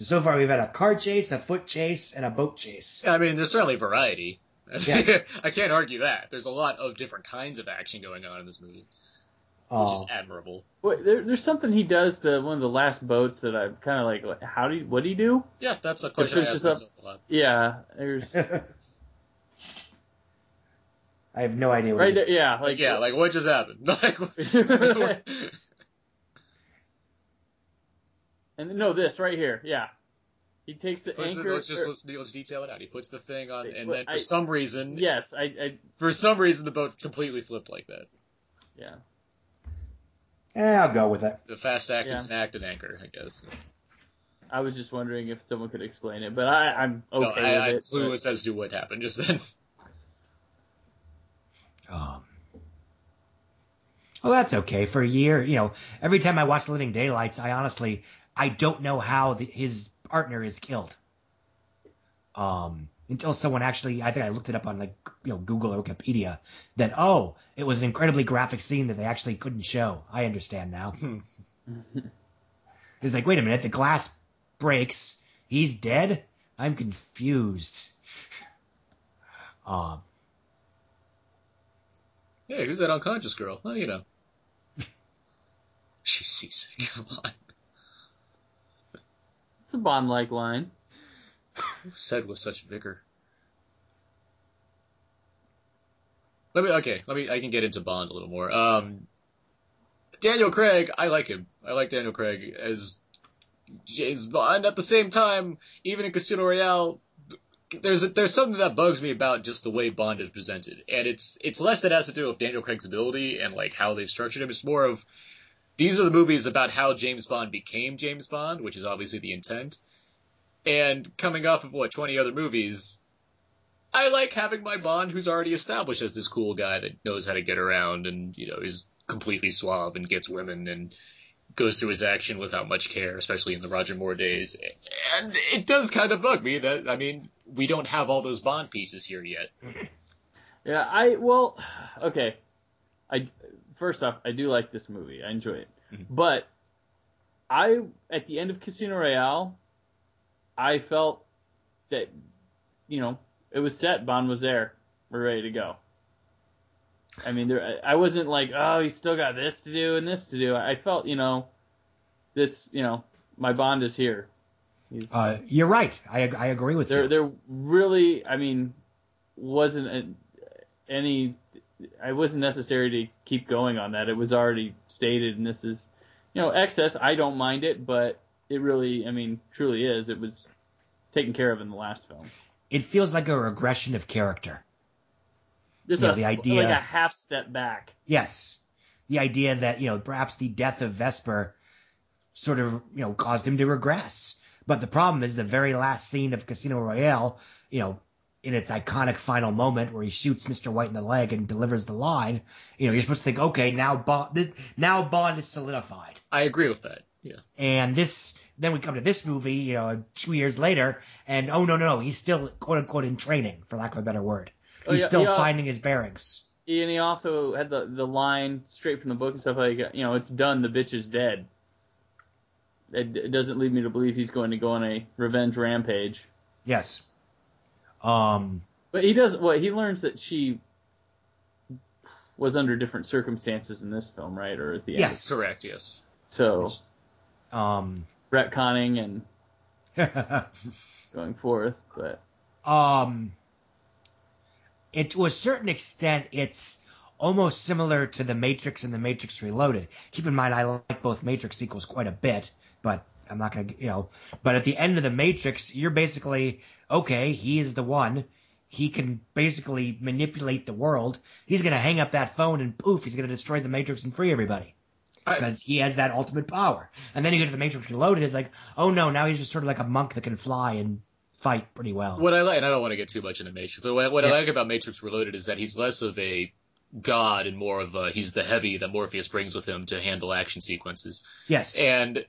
so far we've had a car chase, a foot chase, and a boat chase. I mean, there's certainly variety. Yes. I can't argue that. There's a lot of different kinds of action going on in this movie, which Uh, is admirable. Wait, there, there's something he does to one of the last boats that I'm kind of like, what- how do you, what do you do? Yeah, that's a question I pushes ask up- myself a lot. Yeah, there's I I have no idea what Right it is. there, yeah, Like, like yeah, like what just happened? Like, and no, this right here, yeah. He takes the puts it- anchor. let's just or- let's, let's detail it out. He puts the thing on, and then for I- some reason, yes, I, I, for some reason, the boat completely flipped like that. yeah. Eh, I'll go with it. The fast acting Yeah. act and anchor, I guess. I was just wondering if someone could explain it, but I, I'm okay no, I, with I'm it. but- clueless as to what happened just then. Um, well, that's okay. For a year, you know, every time I watch Living Daylights, I honestly, I don't know how the, his partner is killed. Um, until someone actually, I think I looked it up on like, you know, Google or Wikipedia that, oh, it was an incredibly graphic scene that they actually couldn't show. I understand now. It's like, wait a minute, the glass breaks. He's dead? I'm confused. Um, Hey, who's that unconscious girl? Well, you know. She's seasick. Come on. It's a Bond-like line. Said with such vigor? Let me okay. Let me. I can get into Bond a little more. Um, Daniel Craig. I like him. I like Daniel Craig as James Bond. At the same time, even in Casino Royale, there's there's something that bugs me about just the way Bond is presented, and it's it's less that has to do with Daniel Craig's ability and like how they've structured him. It's more of these are the movies about how James Bond became James Bond, which is obviously the intent. And coming off of what 20 other movies, I like having my Bond who's already established as this cool guy that knows how to get around and you know is completely suave and gets women and goes through his action without much care, especially in the Roger Moore days. And it does kind of bug me that I mean we don't have all those Bond pieces here yet. Yeah, I well, okay. I first off, I do like this movie. I enjoy it, Mhm. but I at the end of Casino Royale, I felt that you know it was set. Bond was there. We're ready to go. I mean, there. I wasn't like, oh, he's still got this to do and this to do. I felt, you know, this, you know, my Bond is here. He's, Uh, you're right. I I agree with there, you. there really, I mean, wasn't a, any. I wasn't necessary to keep going on that. It was already stated, and this is, you know, excess. I don't mind it, but it really, I mean, truly is. It was taken care of in the last film. It feels like a regression of character. Just Yeah, a, the idea- like a half step back. Yes, the idea that you know perhaps the death of Vesper sort of you know caused him to regress. But the problem is the very last scene of Casino Royale, you know, in its iconic final moment where he shoots Mr. White in the leg and delivers the line. You know, you're supposed to think, okay, now Bond, now Bond is solidified. I agree with that. Yeah. And this, then we come to this movie, you know, two years later, and oh no, no, no, he's still quote unquote in training, for lack of a better word. Oh, He's yeah, still yeah. finding his bearings. And he also had the the line straight from the book and stuff like, you know, it's done. The bitch is dead. It, it doesn't lead me to believe he's going to go on a revenge rampage. Yes. Um, But he does. Well, he learns that she was under different circumstances in this film, right? Or at the end. yes. Correct. Yes. So Um, retconning and going forth, but um, it to a certain extent, it's almost similar to the Matrix and the Matrix Reloaded. Keep in mind, I like both Matrix sequels quite a bit, but I'm not gonna, you know. But at the end of the Matrix, you're basically okay. He is the one. He can basically manipulate the world. He's gonna hang up that phone and poof, he's gonna destroy the Matrix and free everybody because he has that ultimate power. And then you get to the Matrix Reloaded, it's like, oh no, now he's just sort of like a monk that can fly and fight pretty well. what I like, and I don't want to get too much into Matrix, but what, what Yeah. I like about Matrix Reloaded is that he's less of a god and more of a he's the heavy that Morpheus brings with him to handle action sequences. Yes. And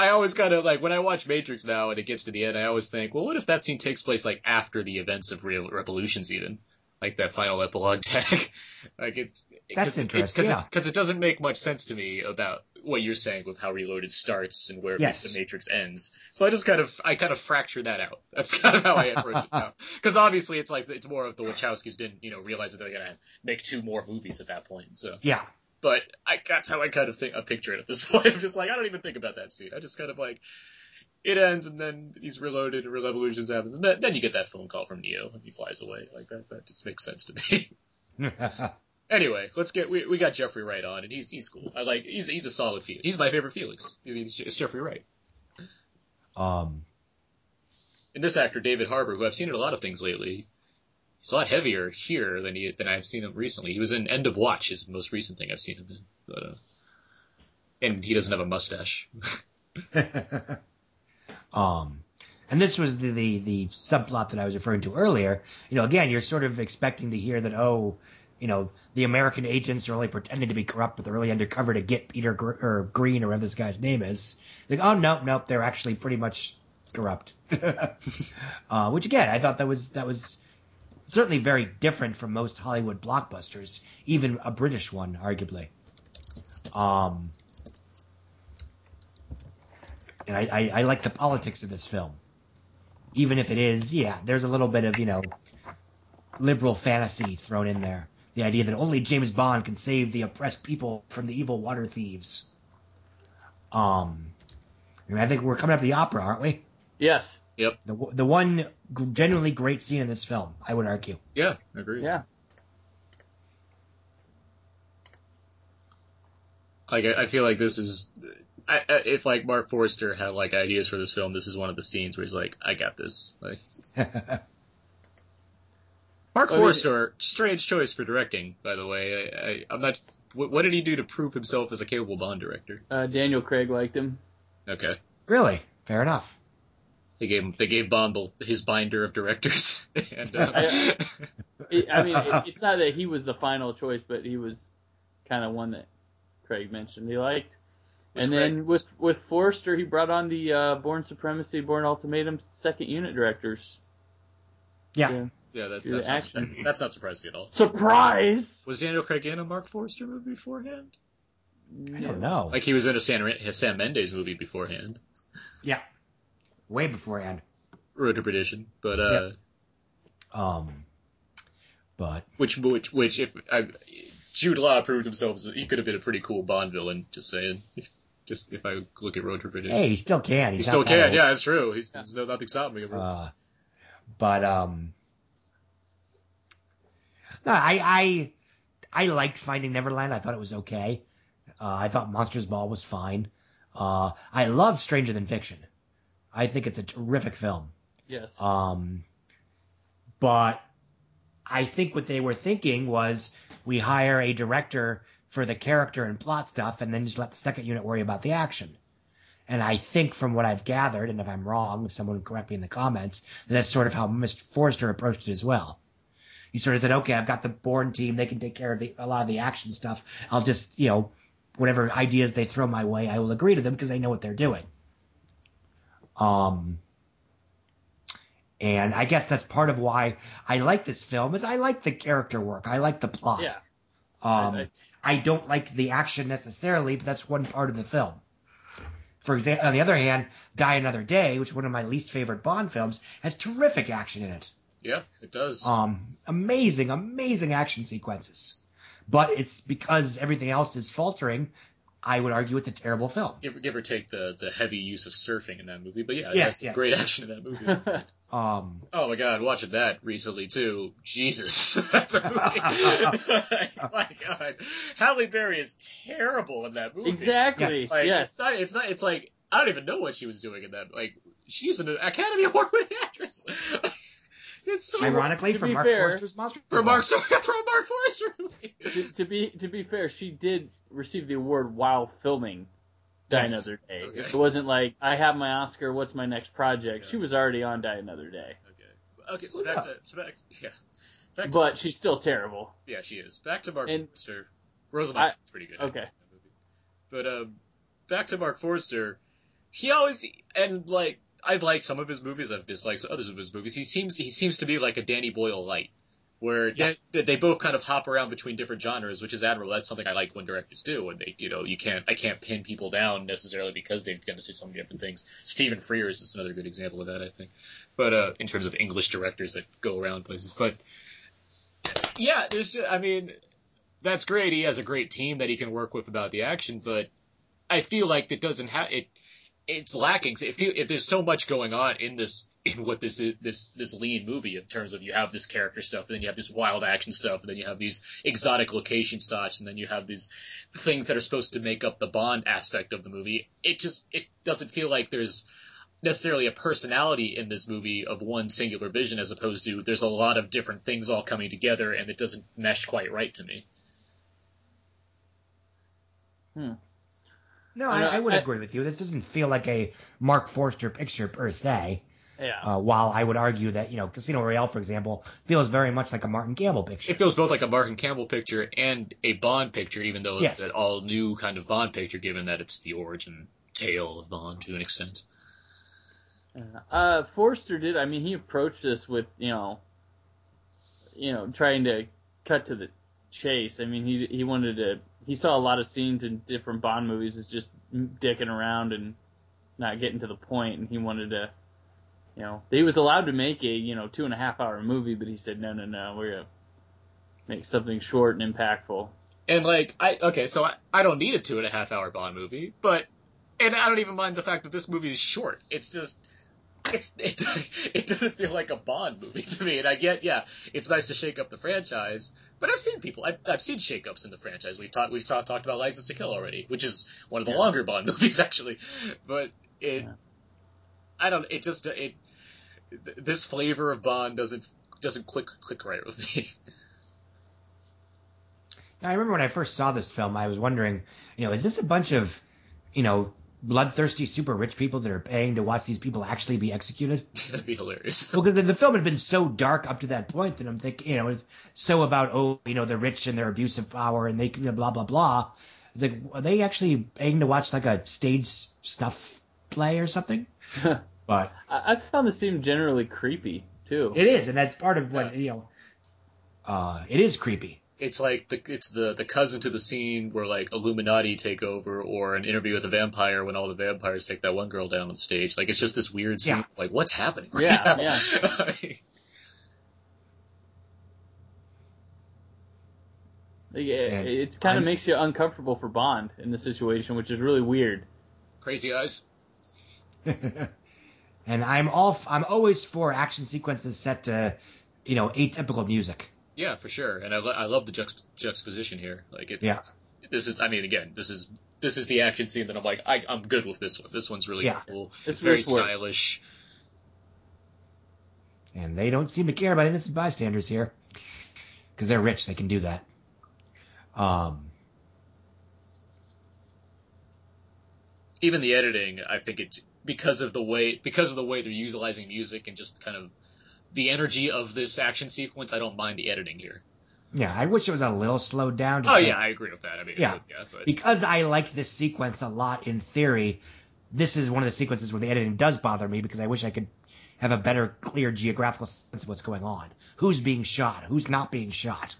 I always kind of like when I watch Matrix now and it gets to the end, I always think, well, what if that scene takes place like after the events of Real Revolutions, even like that final epilogue tag? like it's That's interesting, yeah. because it doesn't make much sense to me about what you're saying with how Reloaded starts and where Yes. the Matrix ends. So I just kind of I kind of fracture that out. That's kind of how I approach it now. Because obviously it's like it's more of the Wachowskis didn't you know realize that they're gonna make two more movies at that point. So yeah. But I, that's how I kind of think, I picture it at this point. I'm just like, I don't even think about that scene. I just kind of like, it ends and then he's reloaded and Revolutions happens and then, then you get that phone call from Neo and he flies away. Like that, that just makes sense to me. Anyway, let's get we, we got Jeffrey Wright on, and he's he's cool. I like he's he's a solid Felix. He's my favorite Felix. It's, it's Jeffrey Wright. um, And this actor David Harbour, who I've seen in a lot of things lately, he's a lot heavier here than he than I've seen him recently. He was in End of Watch, his most recent thing I've seen him in. But uh, and he doesn't have a mustache. um, and this was the, the the subplot that I was referring to earlier. You know, again, you're sort of expecting to hear that oh, you know, the American agents are only pretending to be corrupt, but they're really undercover to get Peter Gr- or Green or whatever this guy's name is. Like, oh no, nope, they're actually pretty much corrupt. uh, which again, I thought that was that was certainly very different from most Hollywood blockbusters, even a British one, arguably. Um, and I, I, I like the politics of this film, even if it is, yeah, there's a little bit of you know liberal fantasy thrown in there. The idea that only James Bond can save the oppressed people from the evil water thieves. Um, I, mean, I think we're coming up to the opera, aren't we? Yes. The the one genuinely great scene in this film, I would argue. Yeah, I agree. Yeah. Like I, I feel like this is, I, I, if like Marc Forster had like ideas for this film, this is one of the scenes where he's like, I got this. Like Mark I mean- strange choice for directing, by the way. I, I, I'm not. What, what did he do to prove himself as a capable Bond director? Uh, Daniel Craig liked him. Okay, really, fair enough. They gave him, they gave Bond the, his binder of directors, and uh, I- It, I mean, it, it's not that he was the final choice, but he was kind of one that Craig mentioned he liked. And Craig- then with with Forster, he brought on the uh, Bourne Supremacy, Bourne Ultimatum second unit directors. Yeah. yeah, that, that's, not, action. that's not surprising at all. Surprise! Was Daniel Craig in a Marc Forster movie beforehand? I don't know. Like he was in a San, a Sam Mendes movie beforehand. yeah, way beforehand. Road to Perdition, but uh, Um, but which which which if I, Jude Law proved himself, he could have been a pretty cool Bond villain. Just saying. Just if I look at Road to Perdition, hey, he still can. he still can. old. Yeah, that's true. He's there's no, nothing stopping him. Uh, but um, no, I I I liked Finding Neverland. I thought it was okay. Uh, I thought Monsters Ball was fine. Uh, I love Stranger Than Fiction. I think it's a terrific film. Yes. Um, but I think what they were thinking was we hire a director for the character and plot stuff, and then just let the second unit worry about the action. And I think from what I've gathered, and if I'm wrong, if someone correct me in the comments, that's sort of how Mr. Forster approached it as well. He sort of said, okay, I've got the Bourne team. They can take care of the, a lot of the action stuff. I'll just, you know, whatever ideas they throw my way, I will agree to them because they know what they're doing. Um, and I guess that's part of why I like this film is I like the character work. I like the plot. Yeah. Um, I- I don't like the action necessarily, but that's one part of the film. For example, on the other hand, Die Another Day, which is one of my least favorite Bond films, has terrific action in it. Yeah, it does. Um, amazing, amazing action sequences. But it's because everything else is faltering. I would argue it's a terrible film. give, give or take the, the heavy use of surfing in that movie, but yeah, Yes, that's yes. great action in that movie. Um, oh my god, watching that recently too. Jesus, that's a movie. my god, Halle Berry is terrible in that movie. exactly. Yes. Like, yes. It's not, it's not. It's like I don't even know what she was doing in that. Like she's an Academy Award-winning actress. It's so ironically, to from Mark fair- Forster's Monster for Mark for a Marc Forster movie. to, to be to be fair, she did receive the award while filming Die Yes. Another Day. Okay. It wasn't like I have my Oscar. What's my next project? Yeah. She was already on Die Another Day, Okay. Okay. So back to, to back. Yeah. Back to, but she's still terrible. yeah, she is. Back to Mark And- Forster. Rosamund I- is pretty good. okay. in that movie. But um, back to Marc Forster. He always and like I like some of his movies. I've disliked others of his movies. He seems he seems to be like a Danny Boyle light, where Yeah. they, they both kind of hop around between different genres, which is admirable. That's something I like when directors do. When they, you know, you can't I can't pin people down necessarily because they've got to say so many different things. Stephen Frears is another good example of that, I think. But uh, in terms of English directors that go around places, but yeah, there's just, I mean, that's great. He has a great team that he can work with about the action, but I feel like it doesn't have it. It's lacking. If you, if there's so much going on in this in what this is this this lean movie in terms of you have this character stuff, and then you have this wild action stuff, and then you have these exotic location shots, and then you have these things that are supposed to make up the Bond aspect of the movie. It just it doesn't feel like there's necessarily a personality in this movie of one singular vision as opposed to there's a lot of different things all coming together and it doesn't mesh quite right to me. Hmm. No, I I, I would I- agree with you. This doesn't feel like a Marc Forster picture per se. Yeah. Uh, while I would argue that you know Casino Royale, for example, feels very much like a Martin Campbell picture. It feels both like a Martin Campbell picture and a Bond picture, even though Yes. it's an all new kind of Bond picture, given that it's the origin tale of Bond to an extent. Uh, Forster did. I mean, he approached this with you know, you know, trying to cut to the chase. I mean, he he wanted to. He saw a lot of scenes in different Bond movies as just dicking around and not getting to the point, and he wanted to. You know, he was allowed to make a you know two and a half hour movie, but he said no, no, no, we're gonna make something short and impactful. And like, I okay, so I, I don't need a two and a half hour Bond movie, but and I don't even mind the fact that this movie is short. It's just it's it it doesn't feel like a Bond movie to me. And I get yeah, it's nice to shake up the franchise, but I've seen people I've, I've seen shakeups in the franchise. We've talked we saw talked about License to Kill already, which is one of the longer Bond movies actually, but it Yeah. I don't it just it this flavor of Bond doesn't doesn't click click right with me. I remember when I first saw this film, I was wondering, you know, is this a bunch of, you know, bloodthirsty super rich people that are paying to watch these people actually be executed? That'd be hilarious. Well, because the, the film had been so dark up to that point that I'm thinking, you know, it's so about oh, you know, the rich and their abuse of power and they can blah blah blah. It's like, are they actually paying to watch like a stage stuff play or something? but I, I found the scene generally creepy too. it is, and that's part of what you know. Uh, it is creepy. It's like the it's the the cousin to the scene where like Illuminati take over or an interview with a vampire when all the vampires take that one girl down on stage. Like it's just this weird scene. Yeah. Like what's happening? Right Yeah, now? yeah. Like, it, And it's kind of makes you uncomfortable for Bond in the situation, which is really weird. Crazy eyes. and I'm all I'm always for action sequences set to, you know, atypical music. Yeah, for sure. And I lo- I love the juxt- juxtaposition here. Like it's Yeah. this is I mean again this is this is the action scene that I'm like I I'm good with this one. This one's really Yeah. cool. This It's very stylish. And they don't seem to care about innocent bystanders here. Because they're rich, they can do that. Um, even the editing, I think it because of the way because of the way they're utilizing music and just kind of the energy of this action sequence. I don't mind the editing here. yeah, I wish it was a little slowed down. Oh just yeah, I agree with that. I mean, Yeah. yeah, but because I like this sequence a lot in theory, this is one of the sequences where the editing does bother me because I wish I could have a better, clear geographical sense of what's going on. Who's being shot? Who's not being shot?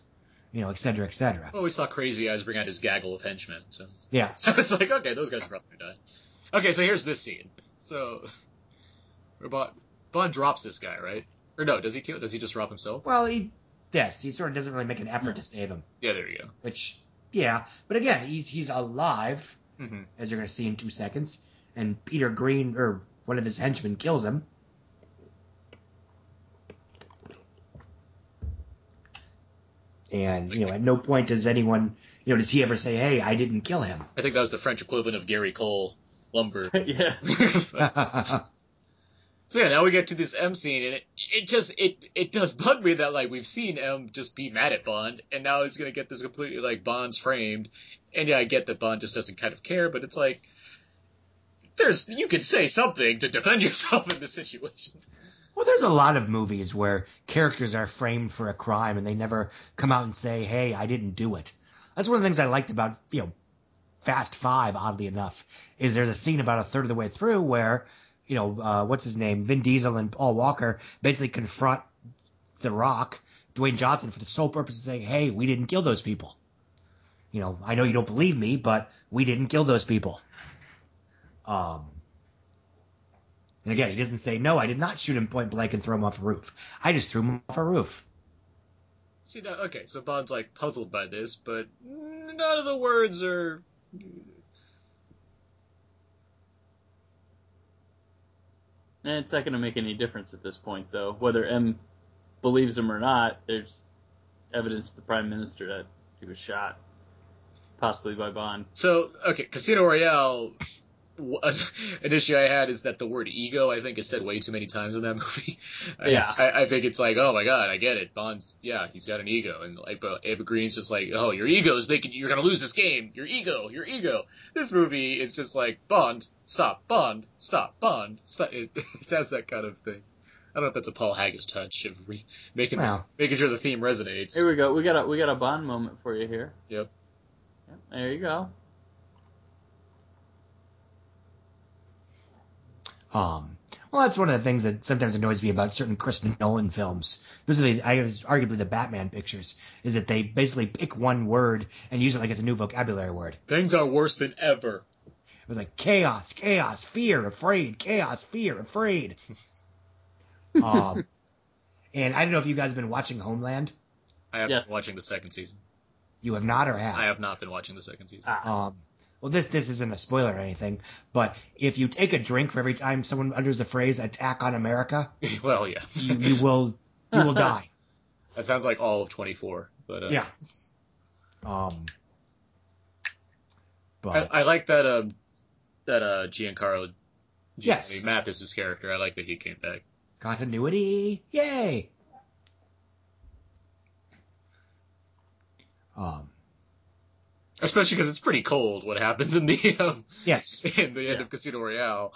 You know, et cetera, et cetera. well, we saw Crazy Eyes bring out his gaggle of henchmen, so Yeah. it's like okay, those guys are probably gonna die. Okay, so here's this scene. So Bond drops this guy, right? Or no, does he kill? Does he just drop himself? Well, he, yes, he sort of doesn't really make an effort to save him, Yeah, there you go. which, yeah. But again, he's he's alive, hmm as you're going to see in two seconds, and Peter Green or one of his henchmen kills him. And you know, at no point does anyone, you know, does he ever say, "Hey, I didn't kill him"? I think that was the French equivalent of Gary Cole lumber. yeah. So yeah, now we get to this M scene, and it, it just it it does bug me that like we've seen M just be mad at Bond, and now he's gonna get this completely like Bond's framed, and yeah, I get that Bond just doesn't kind of care, but it's like there's you could say something to defend yourself in this situation. well, there's a lot of movies where characters are framed for a crime and they never come out and say, "Hey, I didn't do it." That's one of the things I liked about you know Fast Five. Oddly enough, is there's a scene about a third of the way through where you know uh, what's his name, Vin Diesel and Paul Walker basically confront The Rock, Dwayne Johnson, for the sole purpose of saying, "Hey, we didn't kill those people." You know, I know you don't believe me, but we didn't kill those people. Um, and again, he doesn't say, no, I did not shoot him point blank and throw him off a roof. I just threw him off a roof. See now, okay, so Bond's like puzzled by this, but none of the words are. And it's not going to make any difference at this point, though. Whether M believes him or not, there's evidence to the prime minister that he was shot, possibly by Bond. So, okay, Casino Royale. One, an issue I had is that the word ego, I think, is said way too many times in that movie. I- Yeah. I, I think it's like, oh my god, I get it. Bond's, yeah, he's got an ego, and like, but Eva Green's just like, oh, your ego is making you're gonna lose this game. Your ego, your ego. This movie is just like Bond, stop, Bond, stop, Bond, stop. It, it has that kind of thing. I don't know if that's a Paul Haggis touch of re- making Well. making sure the theme resonates. Here we go. We got a we got a Bond moment for you here. Yep. Yep, there you go. Um, well, that's one of the things that sometimes annoys me about certain Chris Nolan films. This is the, I guess, arguably the Batman pictures, is that they basically pick one word and use it like it's a new vocabulary word. Things are worse than ever. It was like chaos, chaos, fear, afraid, chaos, fear, afraid. um, and I don't know if you guys have been watching Homeland. I have Yes. been watching the second season. You have not or have? I have not been watching the second season. Ah, Um, well, this this isn't a spoiler or anything, but if you take a drink for every time someone utters the phrase "attack on America," well, yeah. you, you will you will die. That sounds like all of 24. But uh, Yeah. Um. I, But I like that um that uh Giancarlo Yes. Giannini Mathis's character. I like that he came back. continuity, yay! Um. Especially because it's pretty cold what happens in the um, Yes. in the end Yeah. of Casino Royale.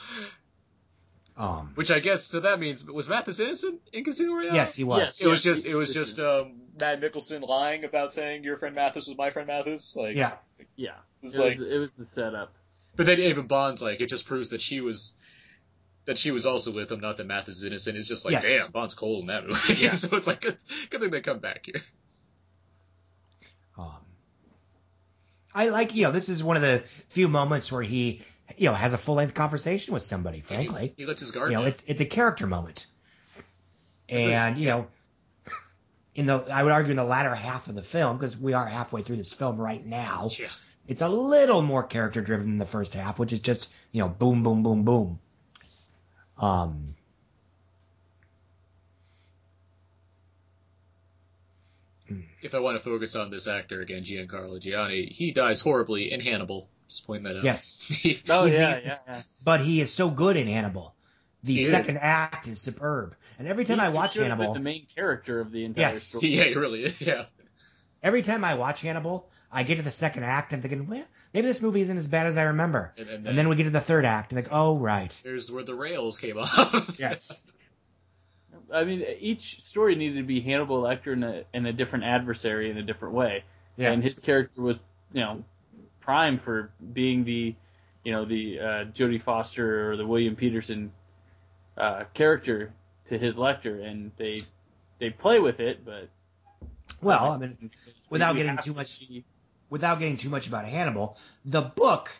Um. Which I guess so that means was Mathis innocent in Casino Royale? Yes, he was. Yes. It was just he- it was he- just um Mads Mikkelsen lying about saying your friend Mathis was my friend Mathis. Like Yeah. yeah. it's It like was, it was the setup. But then even Bond's like, it just proves that she was, that she was also with him, not that Mathis is innocent. It's just like, Yes. damn, Bond's cold in that movie. Yeah. so it's like, good, good thing they come back here. I like you know this is one of the few moments where he you know has a full length conversation with somebody. Frankly, He, he lets his guard you know down. it's it's a character moment, and you know. In the, I would argue in the latter half of the film, because we are halfway through this film right now. Yeah. It's a little more character driven than the first half, which is just, you know, boom, boom, boom, boom. Um, If I want to focus on this actor again, Giancarlo Giannini, he dies horribly in Hannibal. Just point that out. yes. Oh yeah, yeah, yeah. But he is so good in Hannibal. The He second is. act is superb. And every time He's- I watch should been Hannibal, the main character of the entire Yes. story. yeah, he really is. Yeah. every time I watch Hannibal, I get to the second act and thinking, well, maybe this movie isn't as bad as I remember. And, and, And then we get to the third act and like, oh, right. there's where the rails came off. Yes. I mean, each story needed to be Hannibal Lecter in a, in a different adversary in a different way. Yeah. And his character was, you know, prime for being the, you know, the uh, Jodie Foster or the William Petersen uh, character to his Lecter, and they they play with it, but Well, I mean, without getting too to much- see- without getting too much about Hannibal, the book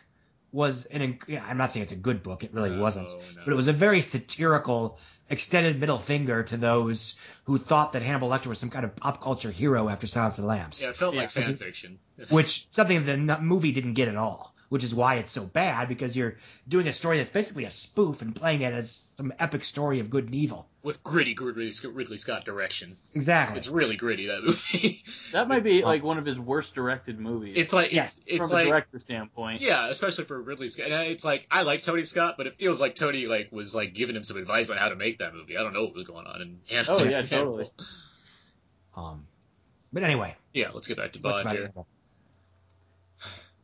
was an. I'm not saying it's a good book; it really No, wasn't. no. But it was a very satirical, extended middle finger to those who thought that Hannibal Lecter was some kind of pop culture hero after Silence of the Lambs, Yeah, it felt Yeah. like fan fiction. which something the movie didn't get at all. Which is why it's so bad because you're doing a story that's basically a spoof and playing it as some epic story of good and evil. with gritty Ridley, Ridley Scott direction. Exactly. It's really gritty that movie. that might be like one of his worst directed movies. it's like Yes, it's it's from like a director standpoint. Yeah, especially for Ridley Scott. And it's like I like Tony Scott, but it feels like Tony like was like giving him some advice on how to make that movie. I don't know what was going on. And Hannibal, Oh, yeah, totally. um, but anyway, Yeah, let's get back to much Bond here. Hannibal.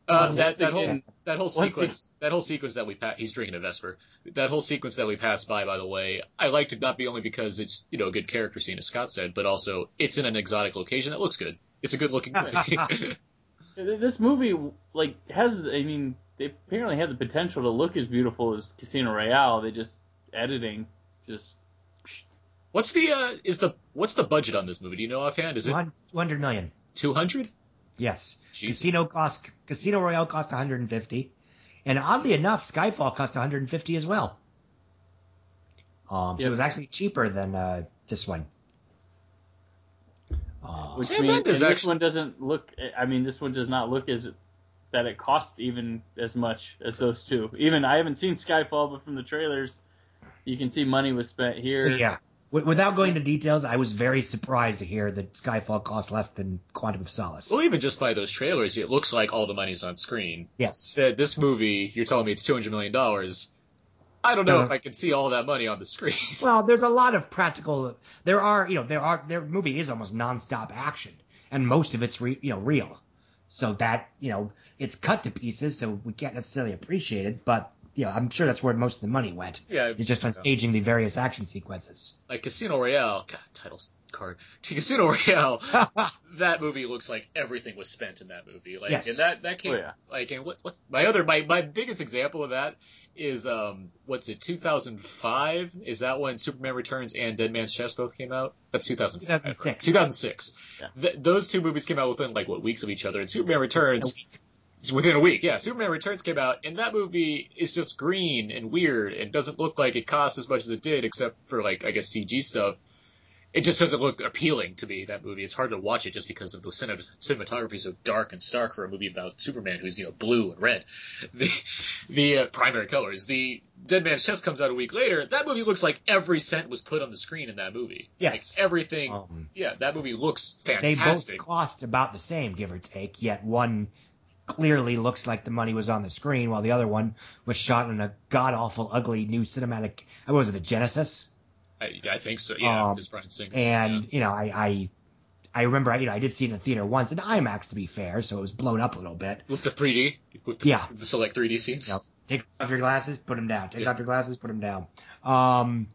Uh, Um, that that whole that whole once sequence that whole sequence that we pa- he's drinking a Vesper. That whole sequence that we passed by, by the way, I liked it not be only because it's you know a good character scene as Scott said, but also it's in an exotic location that looks good. It's a good looking movie. This movie, like, has, I mean, they apparently had the potential to look as beautiful as Casino Royale. They just, editing, just, what's the uh is the what's the budget on this movie? Do you know offhand? Is it 200 million. two hundred? Yes. Jesus. Casino cost Casino Royale cost 150, and oddly enough, Skyfall cost 150 as well. Um, so Yep. it was actually cheaper than uh, this one. Uh, which Sam means, this actually- one doesn't look, I mean, this one does not look as, that it cost even as much as those two. Even, I haven't seen Skyfall, but from the trailers, You can see money was spent here. Yeah. W- Without going into details, I was very surprised to hear that Skyfall cost less than Quantum of Solace. Well, even just by those trailers, it looks like all the money's on screen. Yes. This movie, you're telling me it's two hundred million dollars. I don't know Uh, if I can see all that money on the screen. Well, there's a lot of practical. There are, you know, there are. Their movie is almost nonstop action, and most of it's, re, you know, real. So that, you know, it's cut to pieces, so we can't necessarily appreciate it. But, you know, I'm sure that's where most of the money went. yeah, It's just on staging the various action sequences. like Casino Royale. God, title card. To Casino Royale. that movie looks like everything was spent in that movie. Like, Yes. and that that came Oh, yeah. like, and what what's my other my my biggest example of that is um what's it 2005 is that when Superman Returns and Dead Man's Chest both came out? That's 2005. right? 2006. 2006. Yeah. Th- those two movies came out within like what weeks of each other, and Superman Returns. It's within a week, yeah. Superman Returns came out, and that movie is just green and weird, and doesn't look like it cost as much as it did, except for like I guess CG stuff. It just doesn't look appealing to me. That movie, it's hard to watch it just because of the cinematography is so dark and stark for a movie about Superman who's you know blue and red, the the uh, primary colors. The Dead Man's Chest comes out a week later. That movie looks like every cent was put on the screen in that movie. Yes. like everything. Um, yeah, that movie looks fantastic. they both cost about the same, give or take. Yet one clearly looks like the money was on the screen, while the other one was shot in a god awful, ugly new cinematic. What was it, the Genesis? I, I think so. Yeah, Um, Bryan Singer. And yeah. you know, I, I I remember, I, you know, I did see it in the theater once in IMAX to be fair, so it was blown up a little bit. with the 3D, with the, Yeah. the select 3D scenes. Know, take off your glasses, put them down. Take Yeah. off your glasses, put them down. Um,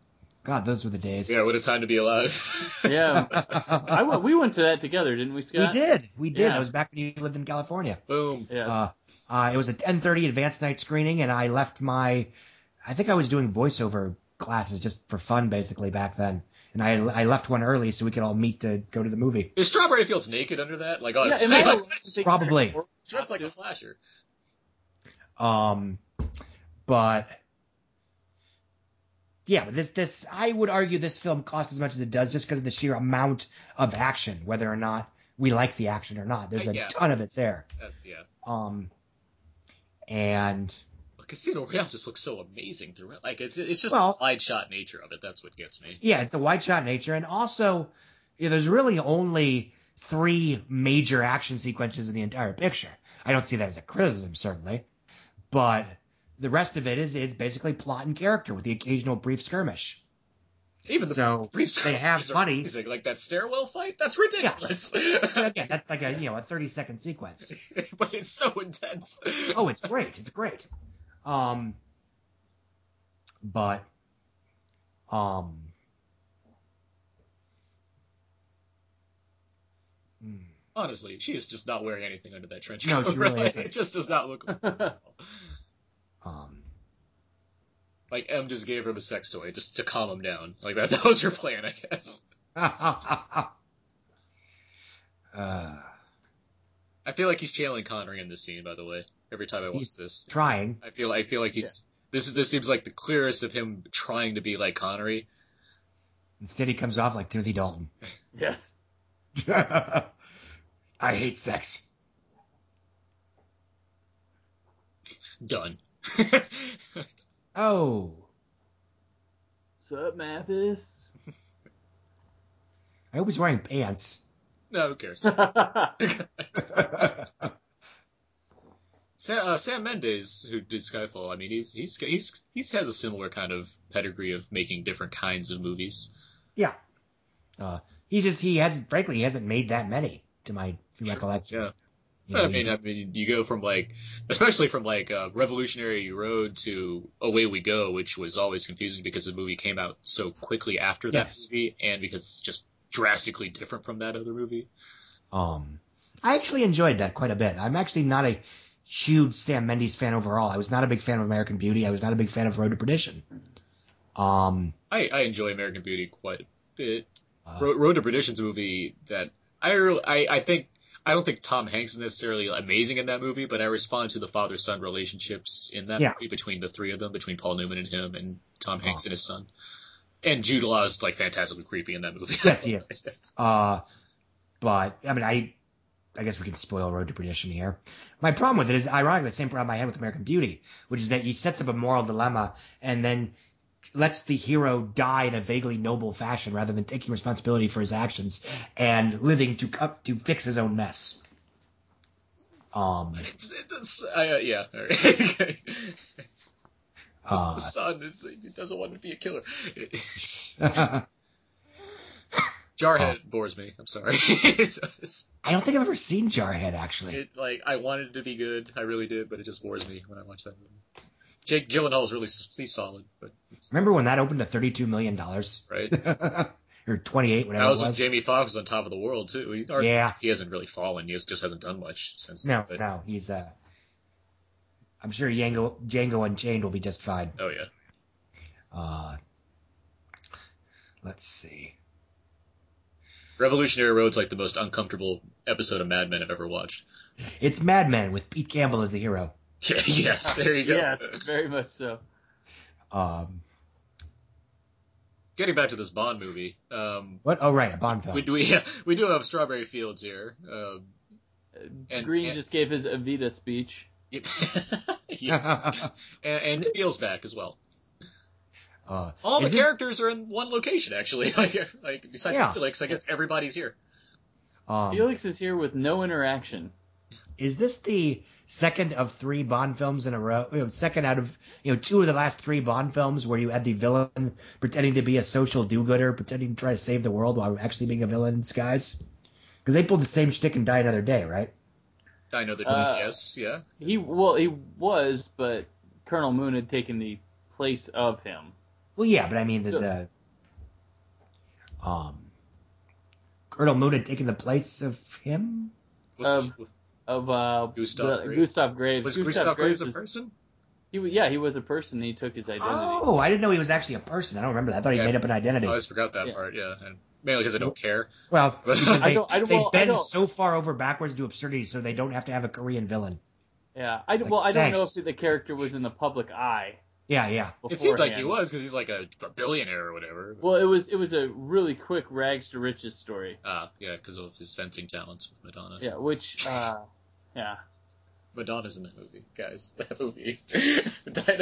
God, those were the days. Yeah, what a time to be alive. Yeah, I went, we went to that together, didn't we, we did, we did. Yeah. That was back when you lived in California. Boom. Yeah. Uh, uh, it was a 10:30 advanced night screening, and I left my, I think I was doing voiceover classes just for fun, basically back then. And I I left one early so we could all meet to go to the movie. Is Strawberry Fields naked under that? Like, Yeah, honestly, am like, allowed to take Probably. your- dressed like a flasher. Um, but yeah, but this this I would argue this film costs as much as it does just because of the sheer amount of action, whether or not we like the action or not. There's a yeah. ton of it there. That's yeah. Um, and But Casino Royale just looks so amazing through it. Like it's it's just Well- the wide shot nature of it. That's what gets me. yeah, it's the wide shot nature, and also there's really only three major action sequences in the entire picture. I don't see that as a criticism, certainly, but the rest of it is is basically plot and character with the occasional brief skirmish. Even the So, brief they have skirmishes are money. amazing. Like that stairwell fight. That's ridiculous. Again, that's like a you know a 30 second sequence. but it's so intense. Oh, it's great. It's great. Um, but um, hmm. Honestly, she is just not wearing anything under that trench No, coat. she really isn't. It just does not look like um, Like M just gave him a sex toy just to calm him down. Like that, that was her plan, I guess. uh, I feel like he's channeling Connery in this scene, by the way. Every time I watch this, trying. I feel I feel like he's this. This seems like the clearest of him trying to be like Connery. Instead, he comes off like Timothy Dalton. Yes. I hate sex. Done. Oh, What's up, Mathis? I hope he's wearing pants. no, who cares? Sam, uh, Sam Mendes, who did Skyfall, I mean, he's he's he's he's has a similar kind of pedigree of making different kinds of movies. yeah. Uh, he just he hasn't. Frankly, he hasn't made that many to my recollection. Yeah. You know, I mean, I mean, you go from like, especially from like uh, Revolutionary Road to Away We Go, which was always confusing because the movie came out so quickly after that Yes. movie, and because it's just drastically different from that other movie. Um, I actually enjoyed that quite a bit. I'm actually not a huge Sam Mendes fan overall. I was not a big fan of American Beauty. I was not a big fan of Road to Perdition. Um, I, I enjoy American Beauty quite a bit. Uh, Road, Road to Perdition's a movie that I, really, I I think I don't think Tom Hanks is necessarily amazing in that movie, but I respond to the father son relationships in that Yeah. movie between the three of them, between Paul Newman and him, and Tom Oh. Hanks and his son. And Jude Law is like fantastically creepy in that movie. Yes, he is. uh, but I mean, I, I guess we can spoil Road to Perdition here. My problem with it is ironically the same problem I had with American Beauty, which is that he sets up a moral dilemma and then lets the hero die in a vaguely noble fashion rather than taking responsibility for his actions and living to to fix his own mess. Um, It's, it's uh, yeah. right. the uh, son he doesn't want to be a killer. Jarhead bores me. I'm sorry. it's, it's, I don't think I've ever seen Jarhead actually. it like I wanted it to be good. I really did, but it just bores me when I watch that movie. Jake Gyllenhaal is really he's solid, but Remember when that opened to thirty-two million dollars right. or twenty-eight, whatever That was it when? Jamie Foxx was on top of the world too. He, or, Yeah. he hasn't really fallen. He just hasn't done much since. No, then, but, no, he's uh. I'm sure Django, Django Unchained will be just fine. Oh yeah. Uh, let's see. Revolutionary Road's like the most uncomfortable episode of Mad Men I've ever watched. It's Mad Men with Pete Campbell as the hero. yes, there you go. Yes, very much so. Um, Getting back to this Bond movie, um, what? Oh, right, a Bond film. we do we, we do have Strawberry Fields here. Um, And- Greene and- just gave his Evita speech. yes. and, and feels back as well. uh, All the is this- characters are in one location actually. Like like besides Yeah. Felix, I guess everybody's here. Um, Felix is here with no interaction. Is this the second of three Bond films in a row? You know, second out of you know two of the last three Bond films where you had the villain pretending to be a social do-gooder, pretending to try to save the world while actually being a villain in disguise. Because they pulled the same shtick in Die Another Day, right? I know that. Uh, yes, yeah. He well, he was, but Colonel Moon had taken the place of him. Well, yeah, but I mean the, So- the um Colonel Moon had taken the place of him. Was, um, Of uh, Gustav the- Graves? Gustav Graves. was Gustav Gustav Graves a person? He, yeah, he was a person. He took his identity. Oh, I didn't know he was actually a person. I don't remember that. I thought he Yeah. made up an identity. I always forgot that Yeah. part. Yeah, and mainly because I don't care. Well, because I they, don't- I don't- they well, I bend don't- so far over backwards to absurdity, so they don't have to have a Korean villain. Yeah, I Like, well, I don't know if the character was in the public eye. Yeah, yeah. It seemed like he was because he's like a, a billionaire or whatever. Well, it was it was a really quick rags to riches story. Ah, yeah, because of his fencing talents with Madonna. Yeah, which uh, yeah. Madonna's in that movie, guys. That movie.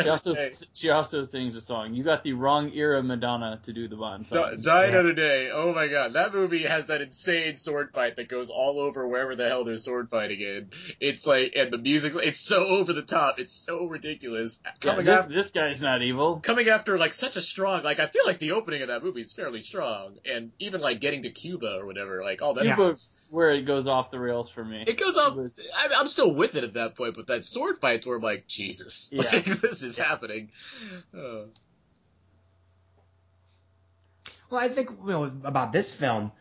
She also she also sings a song. You got the wrong era Madonna to do the Bond song. Die Yeah. Another Day. Oh my god, that movie has that insane sword fight that goes all over wherever the hell they're sword fighting in. It's like, and the music, it's so over the top. It's so ridiculous. Yeah, Coming this, after, this guy's not evil. coming after like such a strong, like I feel like the opening of that movie is fairly strong, and even like getting to Cuba or whatever, like all that. Yeah. Cuba, where it goes off the rails for me. It goes off. I, I'm still with it at that point, but that sword fights where I'm like, Jesus, Yeah. like, this is happening. Uh, Well, I think you know about this film.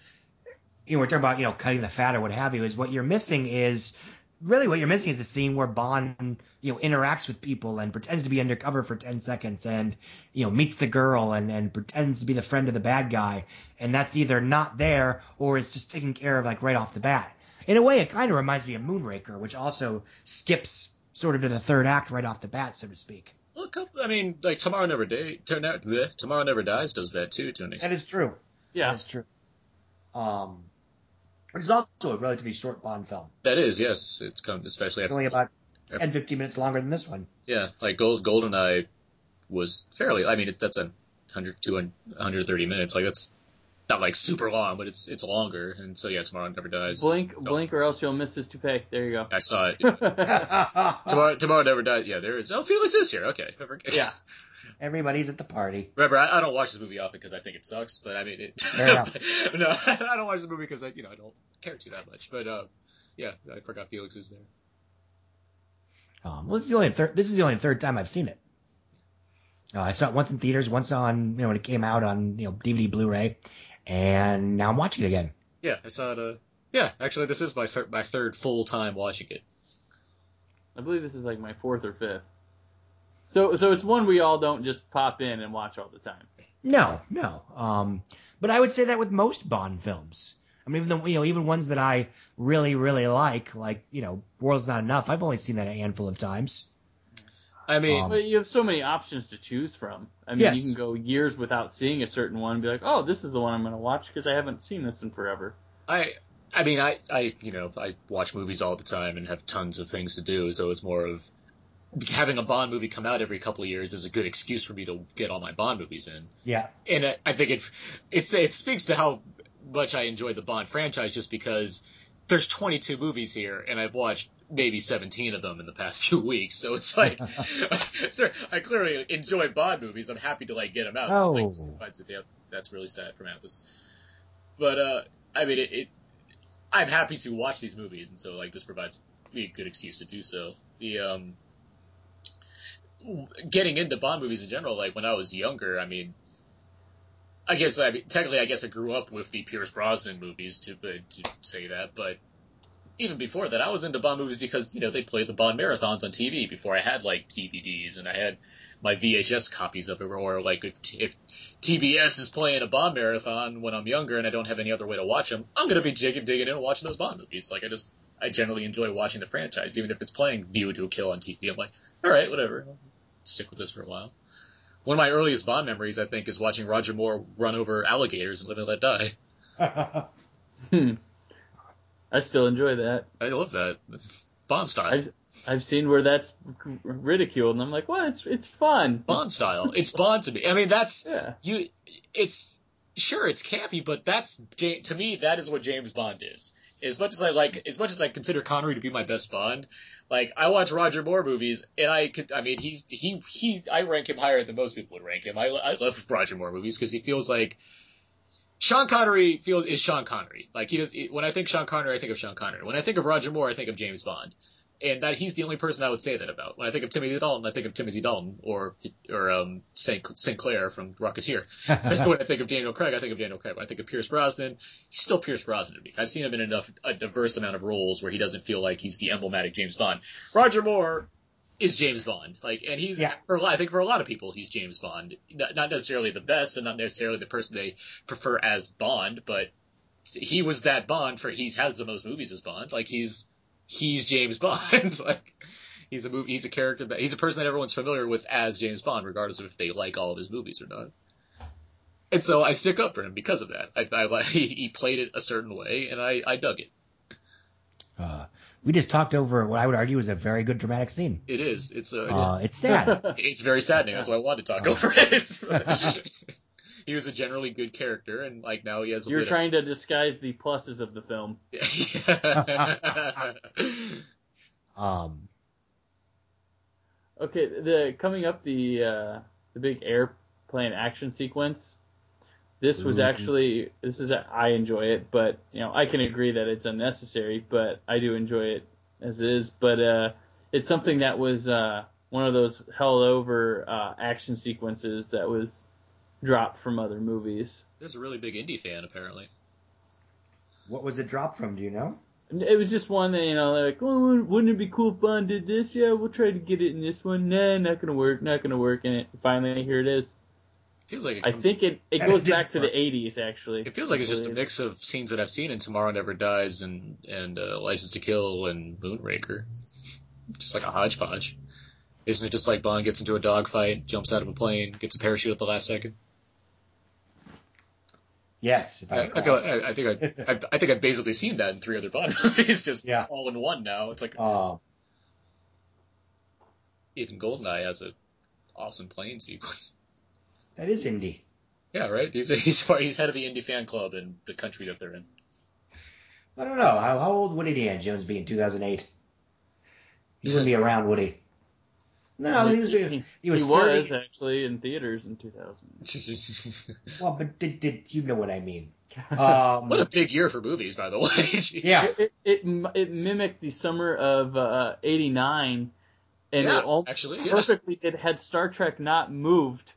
You know, we're talking about you know cutting the fat or what have you. Is what you're missing is really what you're missing is the scene where Bond you know interacts with people and pretends to be undercover for ten seconds and you know meets the girl and and pretends to be the friend of the bad guy and that's either not there or it's just taken care of like right off the bat. In a way, it kind of reminds me of Moonraker, which also skips sort of to the third act right off the bat, so to speak. well, I mean, like Tomorrow Never Day, turn out, bleh, Tomorrow Never Dies does that too, to an extent. is true. yeah, That's true. Um, it's also a relatively short Bond film. That is, yes, it's come, especially It's after, only about 10, 15 minutes longer than this one. yeah, like Gold, Goldeneye was fairly, I mean, it, that's a 100, 200, 130 minutes, like that's not like super long, but it's, it's longer, and so yeah, Tomorrow Never Dies. blink, blink, or else you'll miss his toupee. There you go. I saw it. Tomorrow, Tomorrow Never Dies, yeah, there is, oh, Felix is here, okay. Yeah. Everybody's at the party. Remember, I, I don't watch this movie often because I think it sucks, but I mean, it, Fair enough. no, I don't watch the movie because I, you know, I don't care to that much. But uh, yeah, I forgot Felix is there. Um, well, this is the only third. This is the only third time I've seen it. Uh, I saw it once in theaters, once on you know when it came out on you know DVD, Blu-ray, and now I'm watching it again. Yeah, I saw it. Uh, yeah, actually, this is my third my third full time watching it. I believe this is like my fourth or fifth. So, so it's one we all don't just pop in and watch all the time. No, no. Um, but I would say that with most Bond films. I mean, even the, you know, even ones that I really, really like, like you know, World's Not Enough. I've only seen that a handful of times. I mean, Um, But you have so many options to choose from. I mean, Yes. you can go years without seeing a certain one and be like, oh, this is the one I'm going to watch because I haven't seen this in forever. I I mean, I I you know I watch movies all the time and have tons of things to do, so it's more of having a Bond movie come out every couple of years is a good excuse for me to get all my Bond movies in. Yeah. And I, I think it it's it speaks to how much I enjoy the Bond franchise just because there's 22 movies here and I've watched maybe 17 of them in the past few weeks. So it's like, sir, I clearly enjoy Bond movies. I'm happy to like get them out. Oh. Like, finds it- yeah, that's really sad for Mathis. But uh, I mean, it, it. I'm happy to watch these movies, and so like this provides me a good excuse to do so. The um, getting into Bond movies in general, like when I was younger, I mean, I guess I mean, technically, I guess I grew up with the Pierce Brosnan movies to to say that, but even before that, I was into Bond movies because you know they played the Bond marathons on TV before I had like DVDs and I had my VHS copies of it, or like if if TBS is playing a Bond marathon when I'm younger and I don't have any other way to watch them, I'm gonna be digging digging in and watching those Bond movies. Like I just I generally enjoy watching the franchise, even if it's playing View to a Kill on TV. I'm like, all right, whatever, I'll stick with this for a while. One of my earliest Bond memories, I think, is watching Roger Moore run over alligators and Live and Let Die. Hmm. I still enjoy that. I love that. Bond style. I've I've seen where that's ridiculed, and I'm like, well, it's it's fun. Bond style. It's Bond to me. I mean, that's Yeah. you. It's sure it's campy, but that's to me that is what James Bond is. As much as I like, as much as I consider Connery to be my best Bond, like I watch Roger Moore movies, and I could, I mean, he's he he, I rank him higher than most people would rank him. I I love Roger Moore movies because he feels like Sean Connery feels is Sean Connery. Like he does. When I think Sean Connery, I think of Sean Connery. When I think of Roger Moore, I think of James Bond. And that he's the only person I would say that about. When I think of Timothy Dalton, I think of Timothy Dalton or or um Saint Sinclair from Rocketeer. when I think of Daniel Craig, I think of Daniel Craig. When I think of Pierce Brosnan, he's still Pierce Brosnan to me. I've seen him in enough a diverse amount of roles where he doesn't feel like he's the emblematic James Bond. Roger Moore is James Bond, like, and he's Yeah. for a lot, I think for a lot of people he's James Bond. Not, not necessarily the best, and not necessarily the person they prefer as Bond, but he was that Bond for he's has the most movies as Bond. Like he's he's James Bond. like he's a movie, he's a character that he's a person that everyone's familiar with as James Bond, regardless of if they like all of his movies or not. And so I stick up for him because of that. I, I like he, he played it a certain way, and I I dug it. uh, we just talked over what I would argue is a very good dramatic scene. It is. It's a. It's, Uh, it's sad. it's very saddening. That's why I wanted to talk over it. he was a generally good character, and like now he has. A You're bit trying to disguise the pluses of the film. Of... Um, Okay, the coming up the uh, the big airplane action sequence. This was Ooh. actually this is I enjoy it, but you know I can agree that it's unnecessary, but I do enjoy it as it is. But uh, it's something that was uh, one of those held over uh, action sequences that was dropped from other movies. There's a really big indie fan apparently. what was it dropped from? Do you know? It was just one that you know, they're like, oh, wouldn't- wouldn't it be cool if Bond did this? Yeah, we'll try to get it in this one. Nah, not gonna work, not gonna work. And it, finally, here it is. Feels like it, I think it it And it goes back to the 80s actually. it feels like it's just a mix of scenes that I've seen in Tomorrow Never Dies and and uh, License to Kill and Moonraker, just like a hodgepodge. Isn't it just like Bond gets into a dogfight, jumps out of a plane, gets a parachute at the last second? Yes. If I, I, I, recall. feel, I, I think I, I, I think I've basically seen that in three other Bond movies, just Yeah. all in one now. It's like Uh, even Goldeneye has a awesome plane sequence. That is indie. Yeah, right. He's he's part- he's head of the indie fan club in the country that they're in. I don't know. How, how old would Indiana Jones be in 2008? He wouldn't be around, would he? No, he was. He, He was he 30. was actually in theaters in 2000. Well, but did, did you know what I mean? Um, what a big year for movies, by the way. yeah. It, it, it mimicked the summer of uh, '89, and Yeah, it all actually, yeah. perfectly did. Had Star Trek not moved,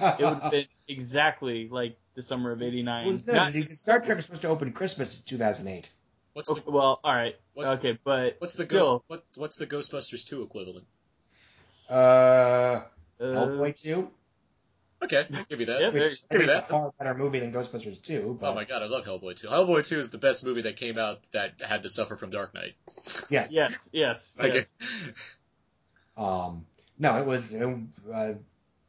it would have been exactly like the summer of '89. Well, no, Not- dude, Star Trek was supposed to open Christmas in 2008. What's okay, the well, all right, What's- okay, but what's the still, ghost, what what's the Ghostbusters two equivalent? Uh, uh, Hellboy 2, Okay, I'll give you that. Yeah, which I give think you is a far better movie than Ghostbusters 2. But Oh my god, I love Hellboy 2. Hellboy 2 is the best movie that came out that had to suffer from Dark Knight. yes. yes, yes, Like, yes. Um, no, it was. Uh,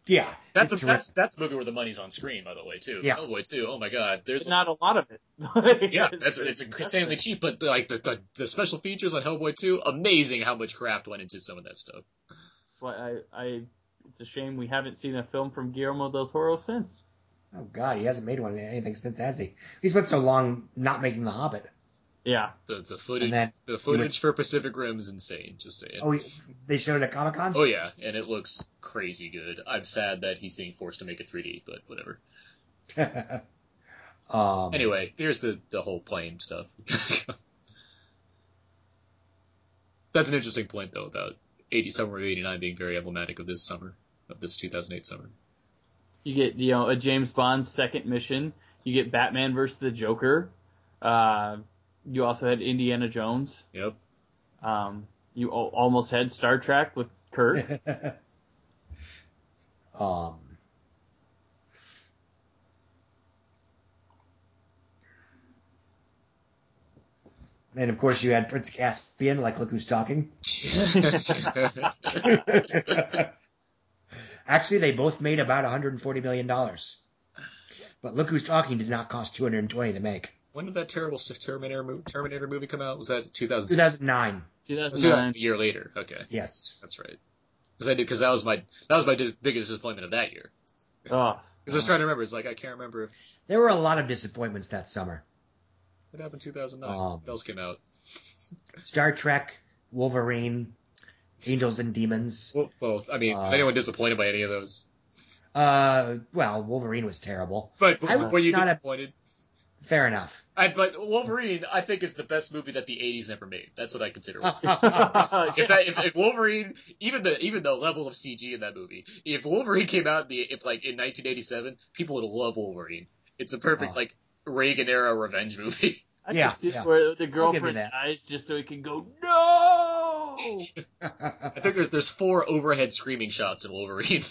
yeah, That's a, that's that's the movie where the money's on screen, by the way, too. Yeah. Hellboy 2. Oh my god, there's There's not a lot of it. yeah, that's it's insanely cheap, but like the, the the special features on Hellboy 2, amazing how much craft went into some of that stuff. That's why I, I it's a shame we haven't seen a film from Guillermo del Toro since. Oh God, he hasn't made one anything since, has he? He's been so long not making The Hobbit. Yeah. The the footage then the footage was- for Pacific Rim is insane. Just saying. Oh, they showed it at Comic Con. Oh yeah, and it looks crazy good. I'm sad that he's being forced to make it 3D, but whatever. um, Anyway, here's the the whole plane stuff. That's an interesting point though about 80 summer of 89 being very emblematic of this summer, of this 2008 summer. You get you know a James Bond second mission. You get Batman versus the Joker. Uh, you also had Indiana Jones. Yep. Um, you al- almost had Star Trek with Kirk. um, and of course, you had Prince Caspian, like look who's talking. Actually, they both made about 140 million dollars. But look who's talking did not cost 220 to make. When did that terrible Terminator movie, Terminator movie come out? Was that 2006? 2009. 2009. A year later. Okay, Yes. that's right. Because I did because that was my that was my dis- biggest disappointment of that year. Oh, Because I was trying to remember. It's like I can't remember if There were a lot of disappointments that summer. what happened 2009. Um, what else came out? Star Trek, Wolverine, Angels and Demons. Well, well I mean, was Uh, anyone disappointed by any of those? Uh, well, Wolverine was terrible. But I was were you not a- disappointed? Fair enough. I, but Wolverine, I think, is the best movie that the '80s never made. That's what I consider. If, that, if, if Wolverine, even the even the level of CG in that movie, if Wolverine came out in the if like in 1987, people would love Wolverine. It's a perfect Oh. like Reagan era revenge movie. I Yeah, can see yeah. where the girlfriend that. dies just so he can go no. I think there's there's four overhead screaming shots in Wolverine.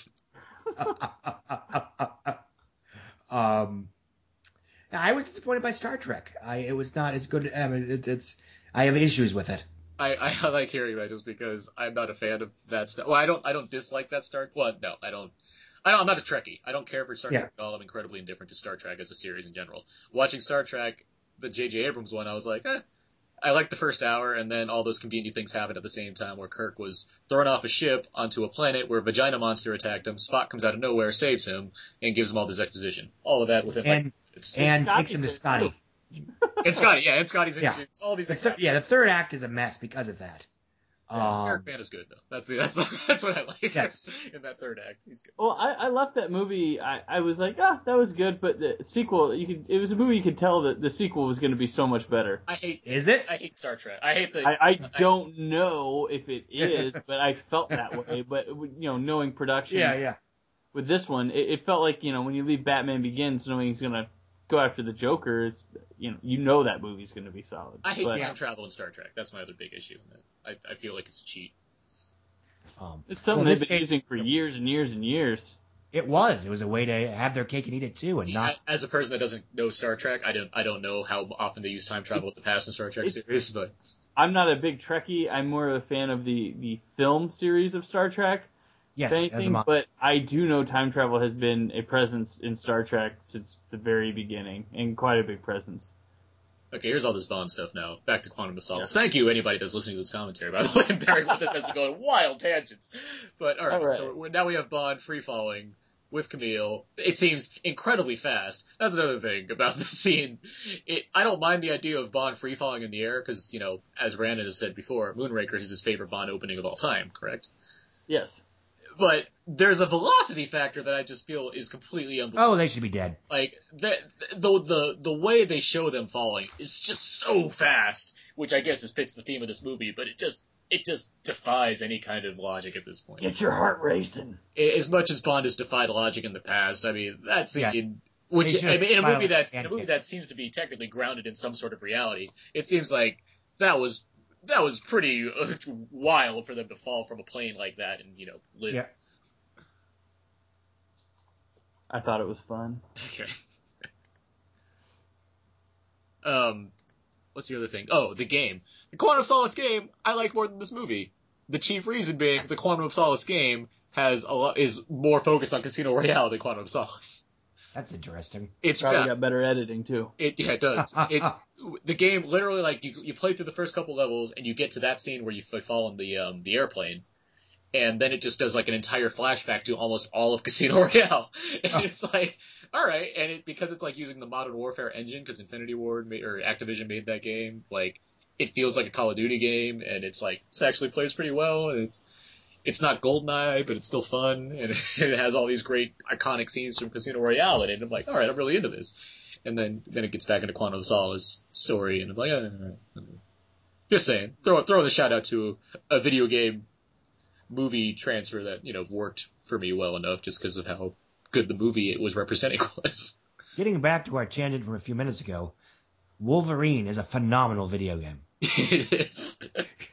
um, I was disappointed by Star Trek. I it was not as good. I mean, it, it's I have issues with it. I, I like hearing that just because I'm not a fan of that stuff. Well, I don't I don't dislike that Star. Well, no, I don't. I don't, I'm not a Trekkie. I don't care for Star Yeah. Trek at all. I'm incredibly indifferent to Star Trek as a series in general. Watching Star Trek, the J.J. Abrams one, I was like, eh. I liked the first hour, and then all those convenient things happened at the same time, where Kirk was thrown off a ship onto a planet where a vagina monster attacked him. Spock comes out of nowhere, saves him, and gives him all this exposition. All of that within like And it's and Scotty's takes him to Scotty. too. and Scotty, yeah, and Scotty's Yeah. introduced. All these The th- yeah, the third act is a mess because of that. Yeah, Eric Um, Bana is good though. That's the that's that's what I like. Yes. in that third act, he's good. Well, I, I left that movie. I, I was like, ah, that was good, but the sequel, you could. It was a movie you could tell that the sequel was going to be so much better. I hate is it? I hate Star Trek. I hate the. I, I don't know if it is, but I felt that way. But you know, knowing productions Yeah, yeah. with this one, it, it felt like you know when you leave Batman Begins, knowing he's going to go after the Joker, it's, you know, you know that movie's going to be solid. I hate but time travel in Star Trek. That's my other big issue. in that. I I feel like it's a cheat. Um, It's something Well, in they've been case- using for years and years and years. it was. It was a way to have their cake and eat it too, and See, not. I- as a person that doesn't know Star Trek, I don't I don't know how often they use time travel It's- in the past in Star Trek series, but I'm not a big Trekkie. I'm more of a fan of the the film series of Star Trek. Yes, if as anything, but I do know time travel has been a presence in Star Trek since the very beginning, and quite a big presence. okay, here's all this Bond stuff now. Back to Quantum of Solace. Thank you anybody that's listening to this commentary, by the way, and bearing with us as we go on wild tangents. But all right, All right. so we're, now we have Bond free falling with Camille. It seems incredibly fast. That's another thing about the scene. It, I don't mind the idea of Bond free falling in the air because you know, as Brandon has said before, Moonraker is his favorite Bond opening of all time. Correct. Yes. But there's a velocity factor that I just feel is completely unbelievable. Oh, they should be dead. Like the the the the way they show them falling is just so fast, which I guess is fits the theme of this movie. But it just it just defies any kind of logic at this point. Get your heart racing. As much as Bond has defied logic in the past, I mean that's Yeah. in which I mean, in a movie that's in a pancake. movie that seems to be technically grounded in some sort of reality. It seems like that was. That was pretty uh, wild for them to fall from a plane like that and you know live. Yeah. I thought it was fun. Okay. um, what's the other thing? Oh, the game. The Quantum of Solace game I like more than this movie. The chief reason being the Quantum of Solace game has a lot is more focused on Casino Royale than Quantum of Solace. That's interesting. It's Probably yeah, got better editing too. it yeah it does. It's the game literally like you you play through the first couple levels and you get to that scene where you fall in the um the airplane. and then it just does like an entire flashback to almost all of Casino Royale, and Oh. it's like, all right, and it because it's like using the Modern Warfare engine because Infinity Ward made, or Activision made that game, like it feels like a Call of Duty game, and it's like it actually plays pretty well, and it's it's not Goldeneye, but it's still fun, and it has all these great iconic scenes from Casino Royale in it. And I'm like, all right, I'm really into this. And then then it gets back into Quantum of Solace story, and I'm like, all right, all right, all right. just saying, throw throw the shout out to a video game movie transfer that you know worked for me well enough, just because of how good the movie it was representing was. Getting back to our tangent from a few minutes ago, Wolverine is a phenomenal video game. it is.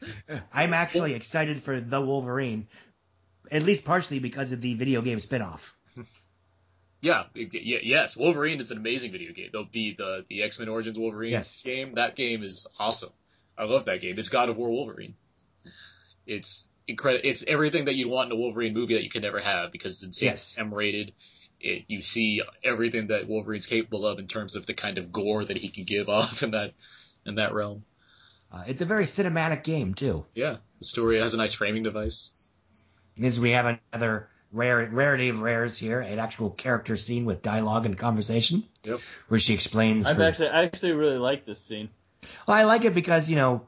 I'm actually excited for the Wolverine, at least partially because of the video game spin-off. Yeah, it- yeah, yes. Wolverine is an amazing video game. The the the, the X Men Origins Wolverine Yes. game. That game is awesome. I love that game. It's God of War Wolverine. It's incredible. It's everything that you'd want in a Wolverine movie that you could never have because it's Yes. M rated. It, you see everything that Wolverine's capable of in terms of the kind of gore that he can give off in that in that realm. Uh, it's a very cinematic game too. Yeah, the story has a nice framing device. Because we have another rare rarity of rares here, an actual character scene with dialogue and conversation. Yep. Where she explains. I've her- actually I actually really like this scene. Well, I like it because, you know,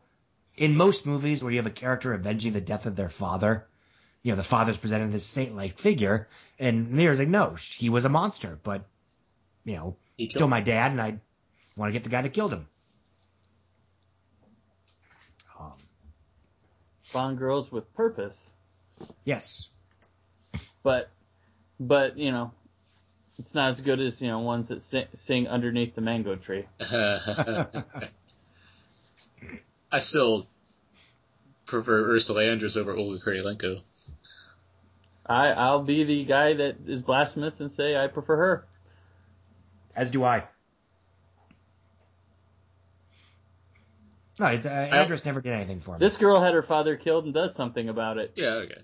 in most movies where you have a character avenging the death of their father, you know, the father's presented as saint-like figure, and Mirror's like, no, he was a monster, but, you know, He killed still my dad, and I want to get the guy that killed him. Um, Bond girls with purpose, yes. But but you know, it's not as good as you know ones that sing, sing underneath the mango tree. I still prefer Ursula Andress over Olga Kurylenko. I I'll be the guy that is blasphemous and say I prefer her. As do I. No, it's, uh, Andress never did anything for me. This girl had her father killed and does something about it. Yeah, okay.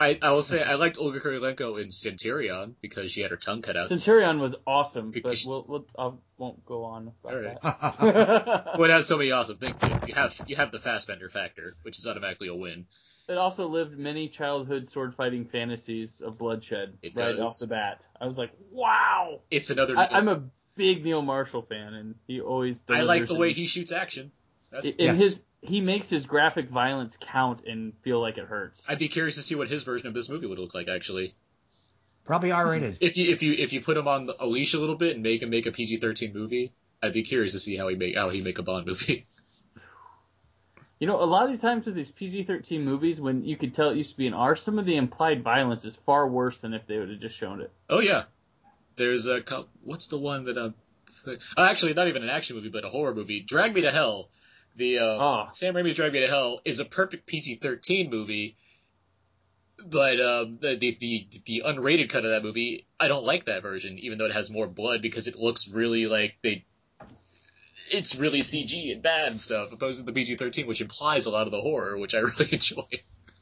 I, I will say I liked Olga Kurylenko in Centurion because she had her tongue cut out. Centurion was awesome, but we'll, we'll I won't go on about All right. that. well, it has so many awesome things. You have you have the Fassbender factor, which is automatically a win. it also lived many childhood sword fighting fantasies of bloodshed It right does. off the bat. I was like, wow. It's another. I, I'm a big Neil Marshall fan, and he always. I like the way he shoots action. That's, in Yes. his he makes his graphic violence count and feel like it hurts. I'd be curious to see what his version of this movie would look like. Actually, Probably R-rated. if you if you if you put him on a leash a little bit and make him make a PG-13 movie, I'd be curious to see how he make how he make a Bond movie. You know, a lot of these times with these PG-13 movies, when you could tell it used to be an R, some of the implied violence is far worse than if they would have just shown it. Oh yeah, there's a cou- what's the one that um, uh, actually not even an action movie but a horror movie. Drag Me to Hell. The uh, Oh. Sam Raimi's Drive Me to Hell is a perfect PG-13 movie, but um, the, the the the unrated cut of that movie, I don't like that version, even though it has more blood because it looks really like they. It's really CG and bad and stuff, opposed to the PG-13, which implies a lot of the horror, which I really enjoy.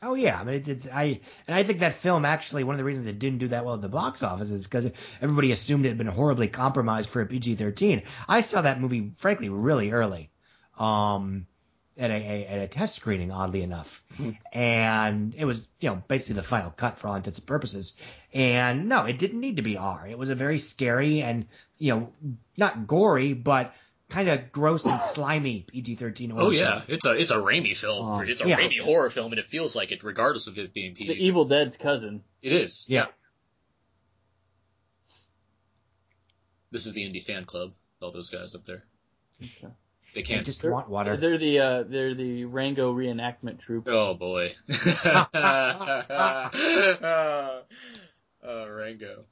Oh yeah, I mean it's, it's I and I think that film actually one of the reasons it didn't do that well at the box office is because everybody assumed it had been horribly compromised for a PG-13. I saw that movie frankly really early, um, at a, a at a test screening, oddly enough, and it was you know basically the final cut for all intents and purposes. And no, it didn't need to be R. It was a very scary and you know not gory but kind of gross and slimy PG-13. horror Oh yeah, film. it's a it's a Raimi film. Oh, it's a yeah. Raimi horror film, and it feels like it, regardless of it being It's the Evil Dead's cousin. It is. Yeah. This is the indie fan club. All those guys up there. Okay. They can't. just want water. They're the uh, they're the Rango reenactment troupe. Oh boy. uh, Rango.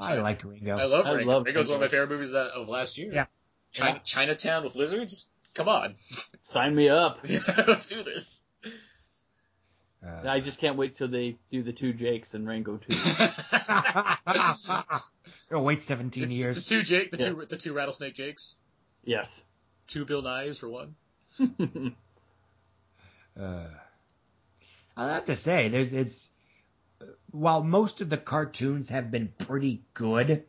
I like Rango. I love I Rango. love Rango's one of my favorite movies that of last year. Yeah. China, Chinatown with lizards. Come on, Sign me up. let's do this. Uh, I just can't wait till they do the two Jakes and Rango two. You'll wait 17 It's years. The two Jake, the two the two rattlesnake Jakes, yes. Two Bill Nighys for one. Uh, I have to say, there's it's while most of the cartoons have been pretty good,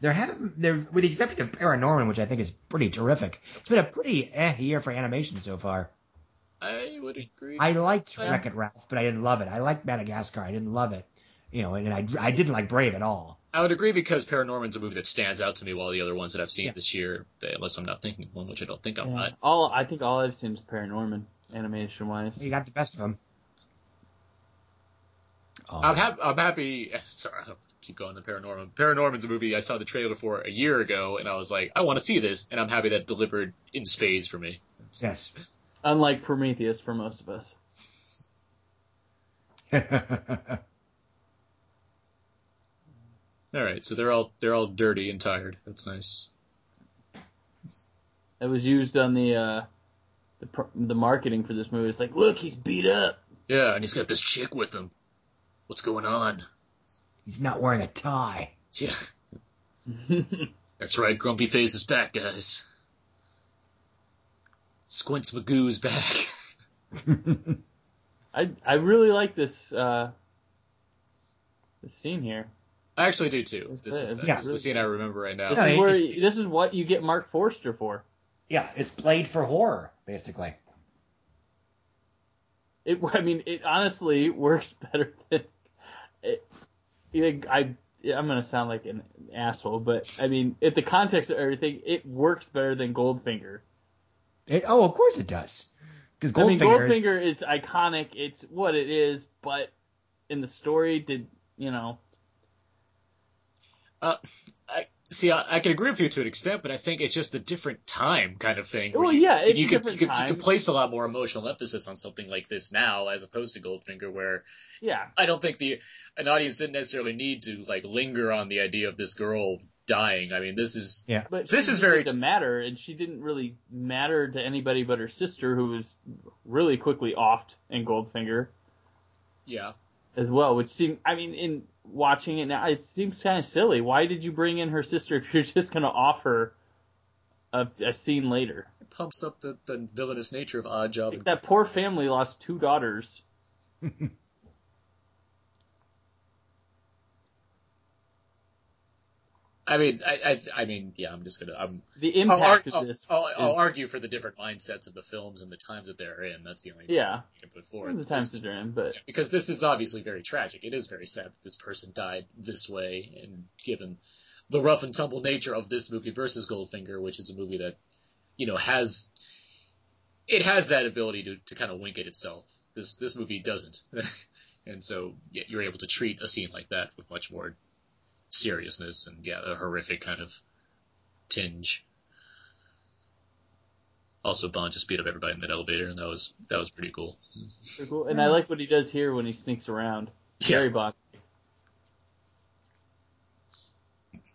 there haven't there with the exception of Paranorman, which I think is pretty terrific. It's been a pretty eh year for animation so far. I would agree. I liked Wreck It Ralph, but I didn't love it. I liked Madagascar. I didn't love it. You know, and, and I I didn't like Brave at all. I would agree because Paranorman's a movie that stands out to me while the other ones that I've seen Yeah. this year, they- unless I'm not thinking of one, which I don't think I'm Yeah. not. All I think all I've seen is Paranorman animation wise. You got the best of them. Um, I'm happy. I'm happy. Sorry, I'll keep going to Paranorman. Paranorman's a movie I saw the trailer for a year ago, and I was like, I want to see this, and I'm happy that it delivered in spades for me. yes. Unlike Prometheus for most of us. All right, so they're all they're all dirty and tired. That's nice. It was used on the uh, the the marketing for this movie. It's like, look, he's beat up. Yeah, and he's got this chick with him. What's going on? He's not wearing a tie. Yeah, that's right. Grumpy Face is back, guys. Squints Magoo's back. I I really like this uh, this scene here. I actually do too. This is, uh, Yeah. this is the scene I remember right now. This No, is where this is what you get Marc Forster for. yeah, it's played for horror, basically. It I mean it honestly works better than it. it I I'm gonna sound like an asshole, but I mean, if the context of everything, it works better than Goldfinger. It, oh, of course it does. Because I mean, Goldfinger, is- Goldfinger is iconic. It's what it is, but in the story, did you know? Uh, I see. I, I can agree with you to an extent, but I think it's just a different time kind of thing. Well, you- yeah, it's you a could, different you could, time. You could place a lot more emotional emphasis on something like this now, as opposed to Goldfinger, where Yeah, I don't think the an audience didn't necessarily need to like linger on the idea of this girl dying. I mean, this is yeah, but This she is very- to matter, and she didn't really matter to anybody but her sister, who was really quickly offed in Goldfinger yeah. as well. Which seemed, I mean, in watching it now, it seems kind of silly. Why did you bring in her sister if you're just gonna offer a, a scene later? It pumps up the, the villainous nature of Oddjob. and- That poor family lost two daughters. I mean, I, I, I mean, yeah. I'm just gonna. I'm. The I'll, impact I'll, of this. I'll, I'll is- argue for the different mindsets of the films and the times that they're in. That's the only thing Yeah, I can put forward. the times that they're in, but because this is obviously very tragic. It is very sad that this person died this way, and given the rough and tumble nature of this movie versus Goldfinger, which is a movie that you know has it has that ability to, to kind of wink at itself. This this movie doesn't, and so yeah, you're able to treat a scene like that with much more seriousness and yeah, a horrific kind of tinge. Also, Bond just beat up everybody in that elevator, and that was that was pretty cool. Pretty cool. And I like what he does here when he sneaks around. Yeah. Very Bond.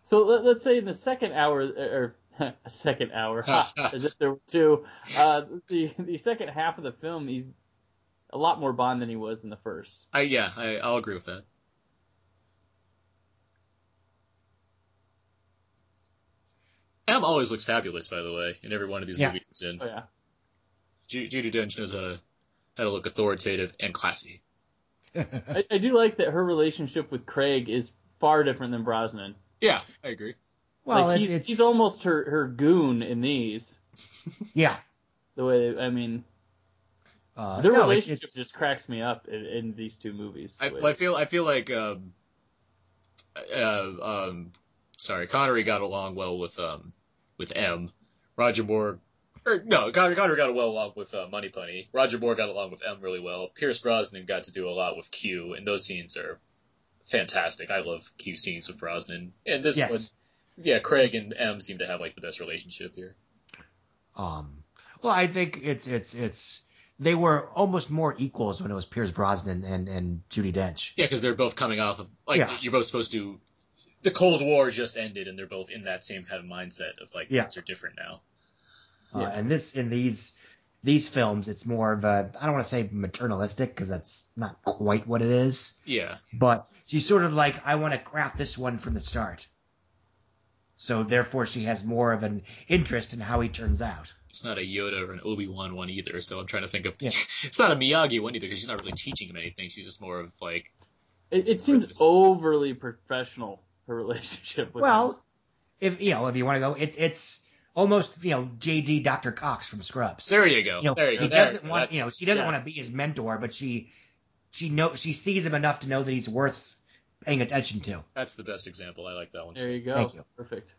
So let, let's say in the second hour, or a second hour, as if there were two. Uh, the the second half of the film, he's a lot more Bond than he was in the first. I yeah, I, I'll agree with that. M always looks fabulous, by the way, in every one of these Yeah. movies he's in. Oh yeah, Ju- Judi Dench knows how to how to look authoritative and classy. I, I do like that her relationship with Craig is far different than Brosnan. Yeah, I agree. well, like it- he's it's he's almost her her goon in these. yeah. The way they, I mean, Uh, their no, relationship it's- just cracks me up in, in these two movies. I, The way- I feel I feel like um, uh, um, sorry, Connery got along well with um with M. Roger Moore, or no, Connery, Connery got well along with uh, Moneypenny. Roger Moore got along with M really well. Pierce Brosnan got to do a lot with Q, and those scenes are fantastic. I love Q scenes with Brosnan, and this Yes. one, yeah, Craig and M seem to have like the best relationship here. Um, well, I think it's it's it's they were almost more equals when it was Pierce Brosnan and and Judi Dench. Yeah, because they're both coming off of like Yeah. you're both supposed to. The Cold War just ended, and they're both in that same kind of mindset of like Yeah. things are different now. Uh, Yeah. and this in these these films, it's more of a I don't want to say maternalistic because that's not quite what it is, Yeah, but she's sort of like I want to craft this one from the start. So therefore, she has more of an interest in how he turns out. it's not a Yoda or an Obi Wan one either. So I'm trying to think of. Yeah. it's not a Miyagi one either because she's not really teaching him anything. She's just more of like. It, it seems overly professional her relationship with him. Well, if you know, if you want to go, it's it's almost you know JD Dr. Cox from Scrubs. There you go. You know, there you he go. There- doesn't want that's- you know she doesn't yes. want to be his mentor, but she she know she sees him enough to know that he's worth paying attention to. That's the best example. I like that one. There you go. Thank you. Perfect.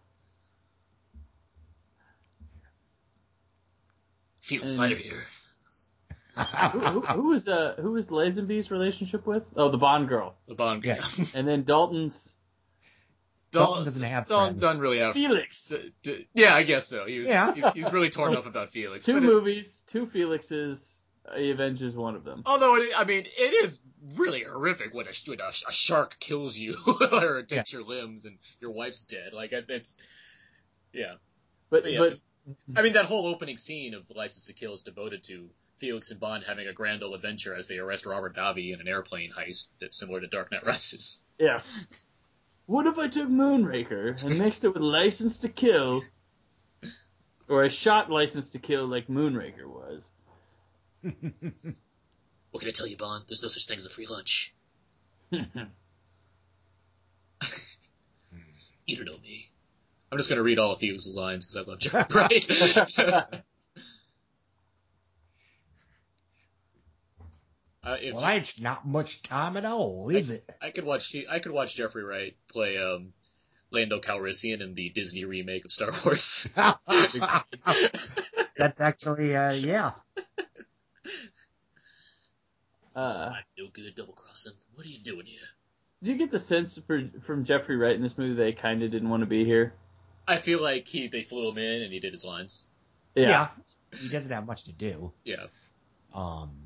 Felix And- Snyder here. who, who, who was uh who was Lazenby's relationship with? Oh, the Bond girl. The Bond guy. Yes. And then Dalton's Dalton doesn't have Dalton friends. doesn't really have. Felix. D- d- yeah, I guess so. He was. Yeah. He, he's really torn up about Felix. Two but it- movies, two Felixes. He avenges one of them. Although it, I mean, it is really horrific when a when a, a shark kills you or takes your limbs and your wife's dead. Like it- it's, yeah. But Yeah. but I mean, that whole opening scene of License to Kill is devoted to Felix and Bond having a grand old adventure as they arrest Robert Davi in an airplane heist that's similar to Dark Knight Rises. yes. What if I took Moonraker and mixed it with License to Kill, or I shot License to Kill like Moonraker was? What can I tell you, Bond? There's no such thing as a free lunch. You don't know me. I'm just gonna read all of Felix's lines because I love Jeffrey Wright. Uh, if Well, that's not much time at all, is it? I could watch I could watch Jeffrey Wright play um, Lando Calrissian in the Disney remake of Star Wars. That's actually uh yeah. Uh, Slide no good, double crossing. What are you doing here? do you get the sense for, from Jeffrey Wright in this movie that he kind of didn't want to be here? I feel like he they flew him in and he did his lines. yeah. He doesn't have much to do. Yeah, Um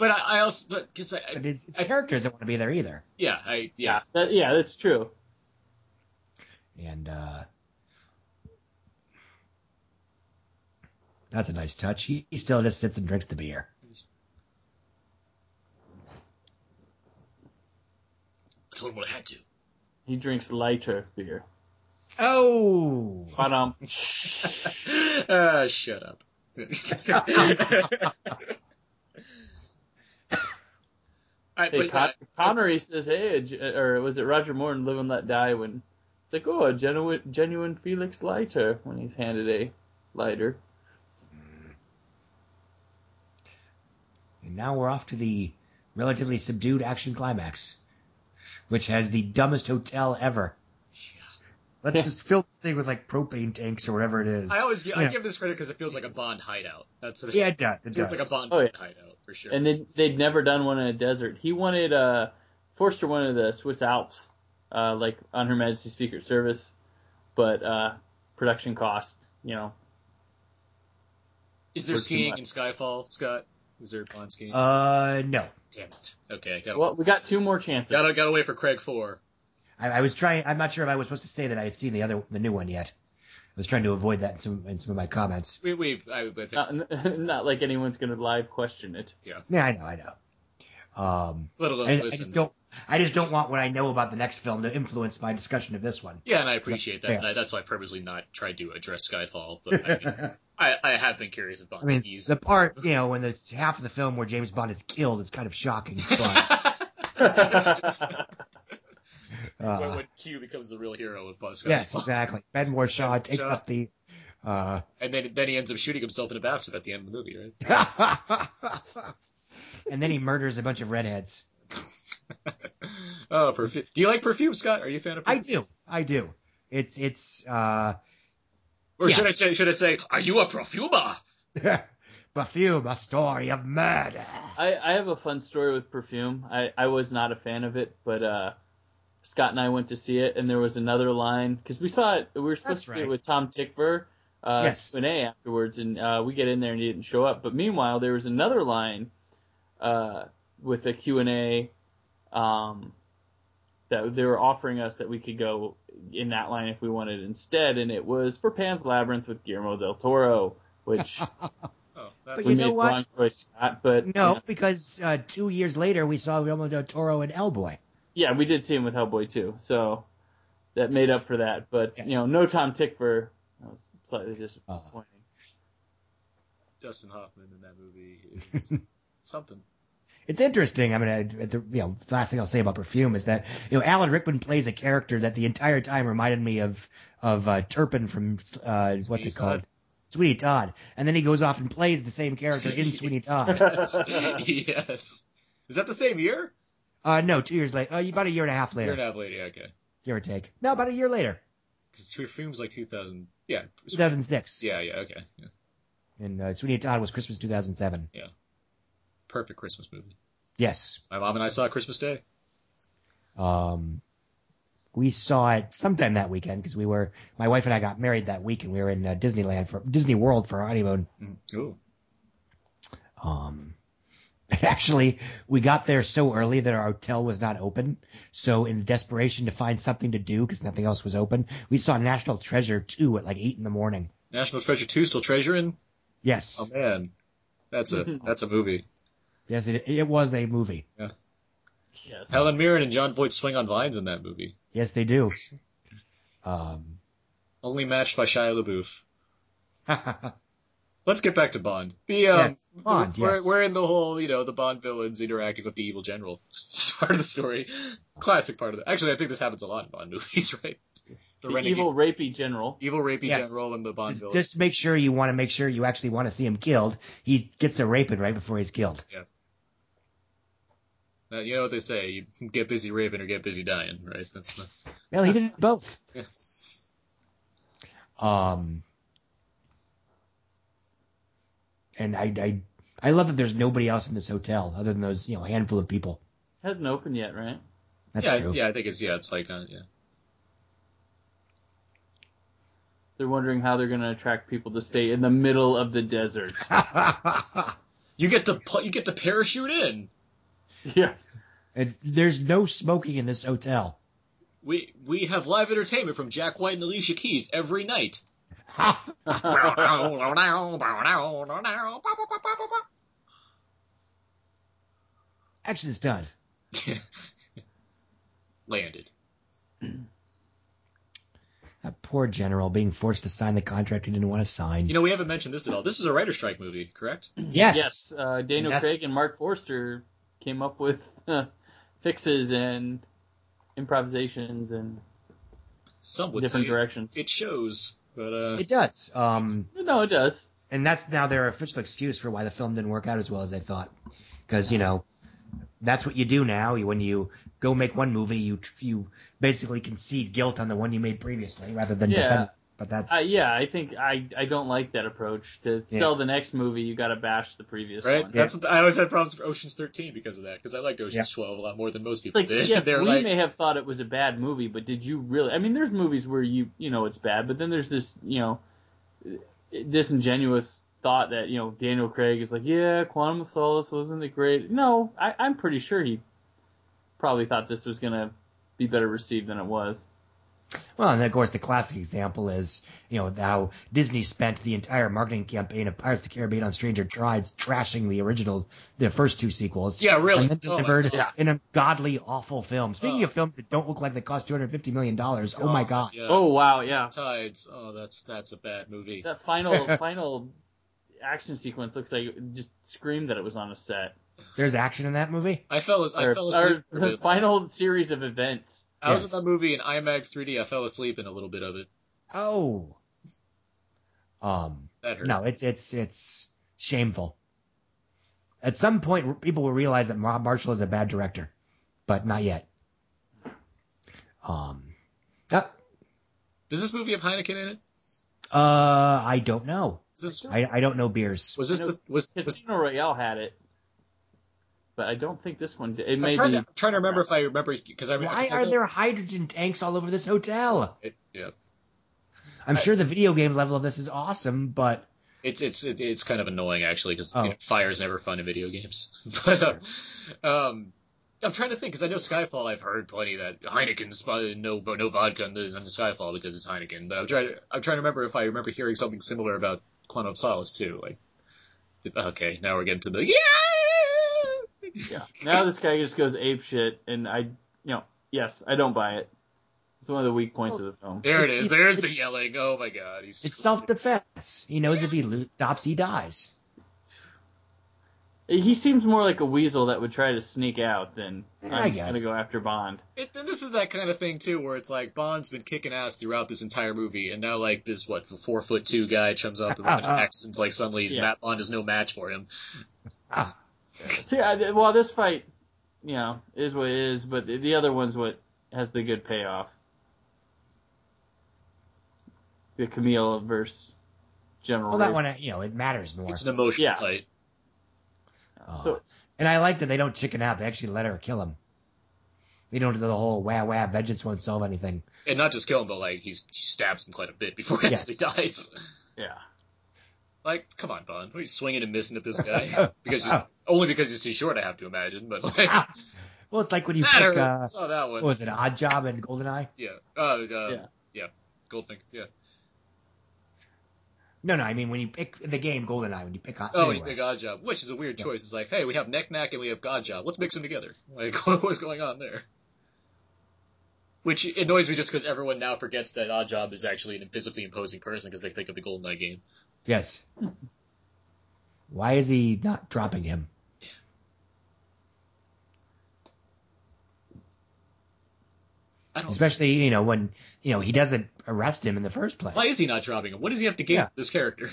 but I, I also but because I, but I his, his I- character doesn't want to be there either. yeah I yeah That, yeah, that's true. And uh That's a nice touch. He, he still just sits and drinks the beer. I told him what I had to. He drinks lighter beer. Oh, But um, Ah, shut up. I, hey, but, Con- uh, Connery says, "Hey," or was it Roger Moore in Live and Let Die? When it's like, "Oh, a genuine, genuine Felix lighter," when he's handed a lighter. and now we're off to the relatively subdued action climax, which has the dumbest hotel ever. Let's just fill this thing with like propane tanks or whatever it is. I always give, I give this credit because it feels like a Bond hideout. That's what yeah, it does. It it feels does. like a Bond Oh, yeah. hideout for sure. And they they'd never done one in a desert. He wanted uh Forster wanted the Swiss Alps, uh, like on Her Majesty's Secret Service, but uh, production cost, you know, Is there skiing in Skyfall, Scott? Is there Bond skiing? Uh, no. Damn it. Okay, gotta, well, we got two more chances. gotta gotta wait for Craig Four. I, I was trying. I'm not sure if I was supposed to say that I had seen the other, the new one yet. I was trying to avoid that in some in some of my comments. We we I, I think Not, not like anyone's gonna live question it. Yeah, Yeah, I know, I know. Um, let alone I, I just don't. I just don't want what I know about the next film to influence my discussion of this one. Yeah, and I appreciate that. Yeah. and I, that's why I purposely not tried to address Skyfall. But I, mean, I, I have been curious about I mean, He's, the part you know when there's half of the film where James Bond is killed is kind of shocking. But when, uh, when Q becomes the real hero of Bond yes, exactly. Ben Whishaw Ben takes Whishaw. up the. Uh, And then then he ends up shooting himself in a bathtub at the end of the movie, right? and then he murders a bunch of redheads. oh, perfume. Do you like perfume, Scott? Are you a fan of I perfume? do, I do. It's it's uh, Or should I say should I say, are you a perfumer? perfume, a story of murder. I, I have a fun story with perfume. I, I was not a fan of it, but uh, Scott and I went to see it, and there was another line because we saw it. We were supposed That's to see it with Tom Tykwer, uh, Yes. Q&A afterwards, and uh, we get in there and he didn't show up. But meanwhile, there was another line uh, with a Q&A um, that they were offering us that we could go in that line if we wanted instead, and it was for Pan's Labyrinth with Guillermo del Toro, which Oh, But we you made know the what? wrong choice, Scott. But No, you know. because uh, two years later we saw Guillermo del Toro in Hellboy. Yeah, we did see him with Hellboy too, so that made up for that. But Yes. you know, no Tom Tykwer. That was slightly disappointing. Uh, Dustin Hoffman in that movie is something. It's interesting. I mean, I, the you know, the last thing I'll say about Perfume is that you know Alan Rickman plays a character that the entire time reminded me of of uh, Turpin from uh, what's Sweeney it called, Todd. Sweeney Todd, and then he goes off and plays the same character in Sweeney Todd. yes. Is that the same year? Uh, no, two years later, uh, about a year and a half later. Year and a half later, yeah, okay. give or take. No, about a year later, Because Perfume's like 2000. Yeah. 2006. Yeah, yeah, okay. Yeah. And uh, Sweeney Todd was Christmas 2007. Yeah. Perfect Christmas movie. Yes. My mom and I saw it Christmas Day. Um, we saw it sometime that weekend because we were my wife and I got married that week and we were in uh, Disneyland for Disney World for our honeymoon. Mm. Ooh. Um, actually, we got there so early that our hotel was not open. So, in desperation to find something to do because nothing else was open, we saw National Treasure 2 at like 8 in the morning. National Treasure 2 still treasuring? Yes. Oh man. That's a that's a movie. Yes, it, it was a movie. Yeah. yes. Helen Mirren and Jon Voight swing on vines in that movie. Yes, they do. Um, Only matched by Shia LaBeouf. Let's get back to Bond. The um, Yes, Bond, we're, yes. we're in the whole, you know, the Bond villains interacting with the evil general. It's part of the story. Classic part of it. Actually, I think this happens a lot in Bond movies, right? The, The evil rapey general. evil rapey Yes. general and the Bond just, villain. just make sure you want to make sure you actually want to see him killed. He gets a raping right before he's killed. Uh, you know what they say: you get busy raping or get busy dying, right? That's the Well, he did both. Yeah. Um, and I, I, I love that there's nobody else in this hotel other than those, you know, handful of people. Hasn't opened yet, right? That's yeah, true. yeah. I think it's yeah, it's like uh, yeah. They're wondering how they're going to attract people to stay in the middle of the desert. You get to pu- you get to parachute in. yeah. and there's no smoking in this hotel. We we have live entertainment from Jack White and Alicia Keys every night. Action's done. Landed. That poor general being forced to sign the contract he didn't want to sign. You know, we haven't mentioned this at all. This is a writer strike movie, correct? yes. Yes. Uh, Daniel That's- Craig and Marc Forster came up with uh, fixes and improvisations and Some would different say directions. it shows, but uh, It does. Um, No, it does. and that's now their official excuse for why the film didn't work out as well as they thought. Because you know, that's what you do now. When you go make one movie, you you basically concede guilt on the one you made previously, rather than Yeah. defend. But that's Uh, yeah, I think I I don't like that approach. To Yeah. sell the next movie, you got to bash the previous right? one. That's I always had problems with Ocean's Thirteen because of that. Because I liked Ocean's Twelve a lot more than most It's people like did. yes, we like, may have thought it was a bad movie, but did you really? I mean, there's movies where you you know it's bad, but then there's this you know disingenuous thought that you know Daniel Craig is like, yeah, Quantum of Solace wasn't it great? No, I, I'm pretty sure he probably thought this was gonna be better received than it was. Well, and of course, the classic example is, you know, how Disney spent the entire marketing campaign of Pirates of the Caribbean on Stranger Tides trashing the original, the first two sequels. Yeah, really? And then Oh my delivered God. in a godly awful film. Speaking Oh. of films that don't look like they cost $250 million, oh Oh Oh, oh oh my god. Yeah. Oh wow, yeah, Tides. Oh, that's that's a bad movie. that final final action sequence looks like it just screamed that it was on a set. There's action in that movie? I fell as- I Or- fell asleep. or the final series of events. I was Yes. in that movie in IMAX 3D. I fell asleep in a little bit of it. Oh. Um, That hurt. no, it's, it's, it's shameful. At some point, people will realize that Rob Marshall is a bad director, but not yet. Um, uh, Does this movie have Heineken in it? uh, I don't know. Is this I, I don't know beers. was this I know the, was, was Casino Royale had it, but I don't think this one did. It I'm may trying, be. to, I'm trying to remember if I remember because I Why I are know- there hydrogen tanks all over this hotel? It, yeah, I'm I- sure the video game level of this is awesome, but it's it's it, it's kind of annoying actually because Oh. you know, fire's never fun in video games. but uh, um, I'm trying to think because I know Skyfall. I've heard plenty that Heineken's sp- no no vodka on the, on the Skyfall because it's Heineken. But I'm trying to I'm trying to remember if I remember hearing something similar about Quantum of Solace too. Like, okay, now we're getting to the yeah. Yeah. Now this guy just goes ape shit, and I, you know, yes, I don't buy it. It's one of the weak points of the film. There it is. It's- There's the yelling. Oh my god. He's it's self defense. He knows if he lo- stops, he dies. He seems more like a weasel that would try to sneak out than Yeah, I I'm just gonna go after Bond. It, and this is that kind of thing too, where it's like Bond's been kicking ass throughout this entire movie, and now like this what four foot two guy comes up and acts and like suddenly Yeah. Matt Bond is no match for him. Ah. See, I, well, this fight, you know, is what it is, but the, the other one's what has the good payoff. The Camille versus General. Well, that Rafe. one, you know, it matters more. It's an emotional Yeah. fight. Oh. So And I like that they don't chicken out. They actually let her kill him. They don't do the whole wah wah vengeance won't solve anything. And not just kill him, but like he's he stabs him quite a bit before he Yes. actually dies. yeah, Like, come on, Bond. What are you swinging and missing at this guy? Because only because he's too short, I have to imagine. But like, well, it's like when you pick, uh, saw that what one. was it, Odd Job and Goldeneye? Yeah. Uh, uh, Yeah. yeah. Goldfinger. Yeah. No, no, I mean when you pick the game Goldeneye, when you pick on. Oh, anyway. you pick Oddjob, which is a weird choice. It's like, hey, we have Nick Nack and we have God Job. Let's mix them together. Like, what's going on there? Which annoys me just because everyone now forgets that Oddjob is actually an physically imposing person because they think of the Goldeneye game. Yes. Why is he not dropping him? Especially, you know, when, you know, he doesn't arrest him in the first place. Why is he not dropping him? What does he have to gain Yeah. this character?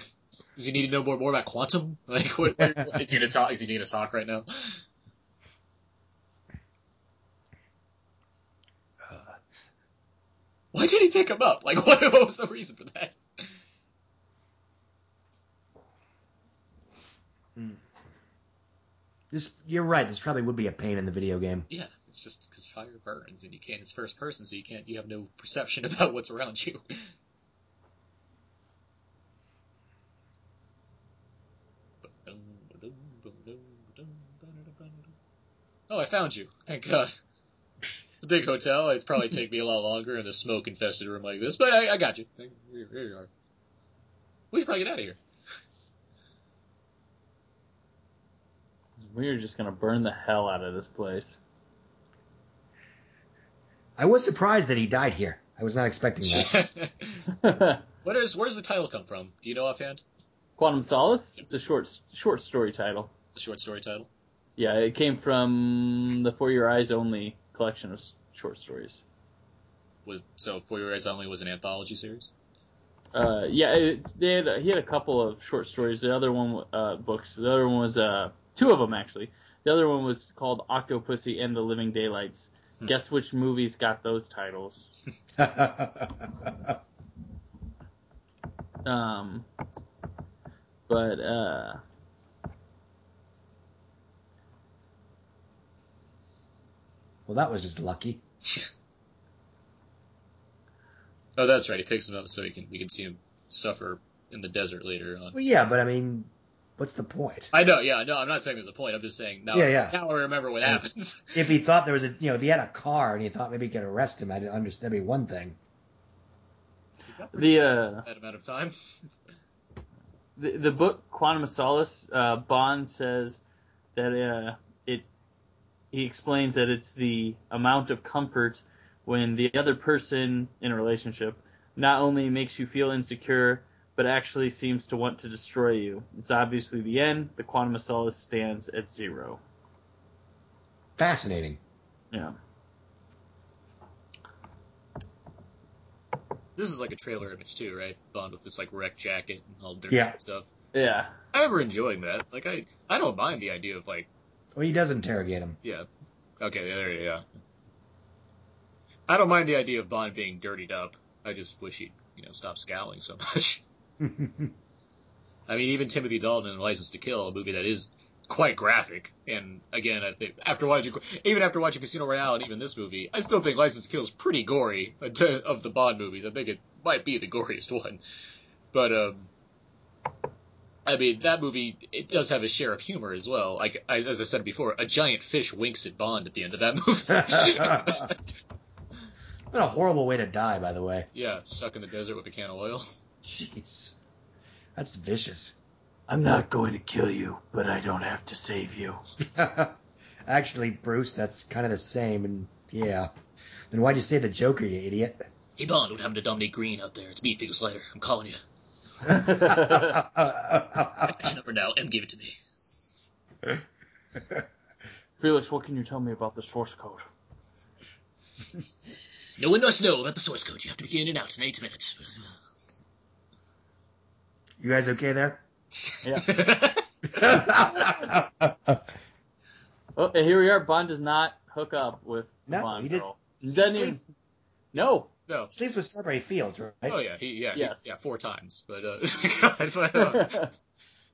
Does he need to know more more about quantum? Like, what, what- is he gonna talk? Is he gonna talk right now? Uh. Why did he pick him up? Like, what, what was the reason for that? Hmm. This, you're right. This probably would be a pain in the video game. Yeah, it's just because fire burns and you can't. It's first person, so you can't. You have no perception about what's around you. Oh, I found you. Thank God. It's a big hotel. It'd probably take me a lot longer in a smoke infested room like this, but I, I got you. Here, here you are. We should probably get out of here. We're just gonna burn the hell out of this place. I was surprised that he died here. I was not expecting that. Quantum what is? Where's the title come from? Do you know offhand? Quantum Solace. Yes. It's a short short story title. The short story title. Yeah, it came from the For Your Eyes Only collection of short stories. Was so For Your Eyes Only was an anthology series. Uh, yeah, it, they had he had a couple of short stories. The other one, uh, books. The other one was uh, two of them actually. The other one was called Octopussy and the Living Daylights. Guess which movies got those titles? Um, but uh, well, that was just lucky. Oh, that's right. He picks him up so he can we can see him suffer in the desert later on. Well, yeah, but I mean, what's the point? I know, yeah, no, I'm not saying there's a point. I'm just saying now. Yeah, yeah. Now I remember what happens. If he thought there was a, you know, if he had a car and he thought maybe he could arrest him, I'd understand. That'd be one thing. the uh, that amount of time. the, the book Quantum of Solace, uh, Bond says that uh, it he explains that it's the amount of comfort when the other person in a relationship not only makes you feel insecure but actually seems to want to destroy you. It's obviously the end. The Quantum of Solace stands at zero. Fascinating. Yeah. This is like a trailer image too, right? Bond with this like wreck jacket and all dirty Yeah. stuff. Yeah. I remember enjoying that. Like I, I don't mind the idea of like, Well, he does interrogate him. yeah, okay, there, you go. I don't mind the idea of Bond being dirtied up. I just wish he'd, you know, stop scowling so much. I mean, even Timothy Dalton in License to Kill, a movie that is quite graphic, and again, I think after watching, even after watching Casino Royale and even this movie, I still think License to Kill is pretty gory uh, of the Bond movies. I think it might be the goriest one, but um, I mean, that movie it does have a share of humor as well. Like as I said before, a giant fish winks at Bond at the end of that movie. what a horrible way to die, by the way. yeah, stuck in the desert with a can of oil. Jeez, that's vicious. I'm not going to kill you, but I don't have to save you. Actually, Bruce, that's kind of the same, and yeah. Then why'd you say the Joker, you idiot? Hey Bond, what happened to Dominic Greene out there? It's me, Figo Slider. I'm calling you. yeah, Action number now. M gave it to me. Felix, what can you tell me about the source code? No one must know about the source code. You have to be in and out in eight minutes. You guys okay there? Yeah. Oh, and here we are. Bond does not hook up with No, Bond he did- girl. he doesn't sleep. even. No. no. Sleeps with Strawberry Fields, right? Oh yeah, he yeah he- yeah four times, but uh, God,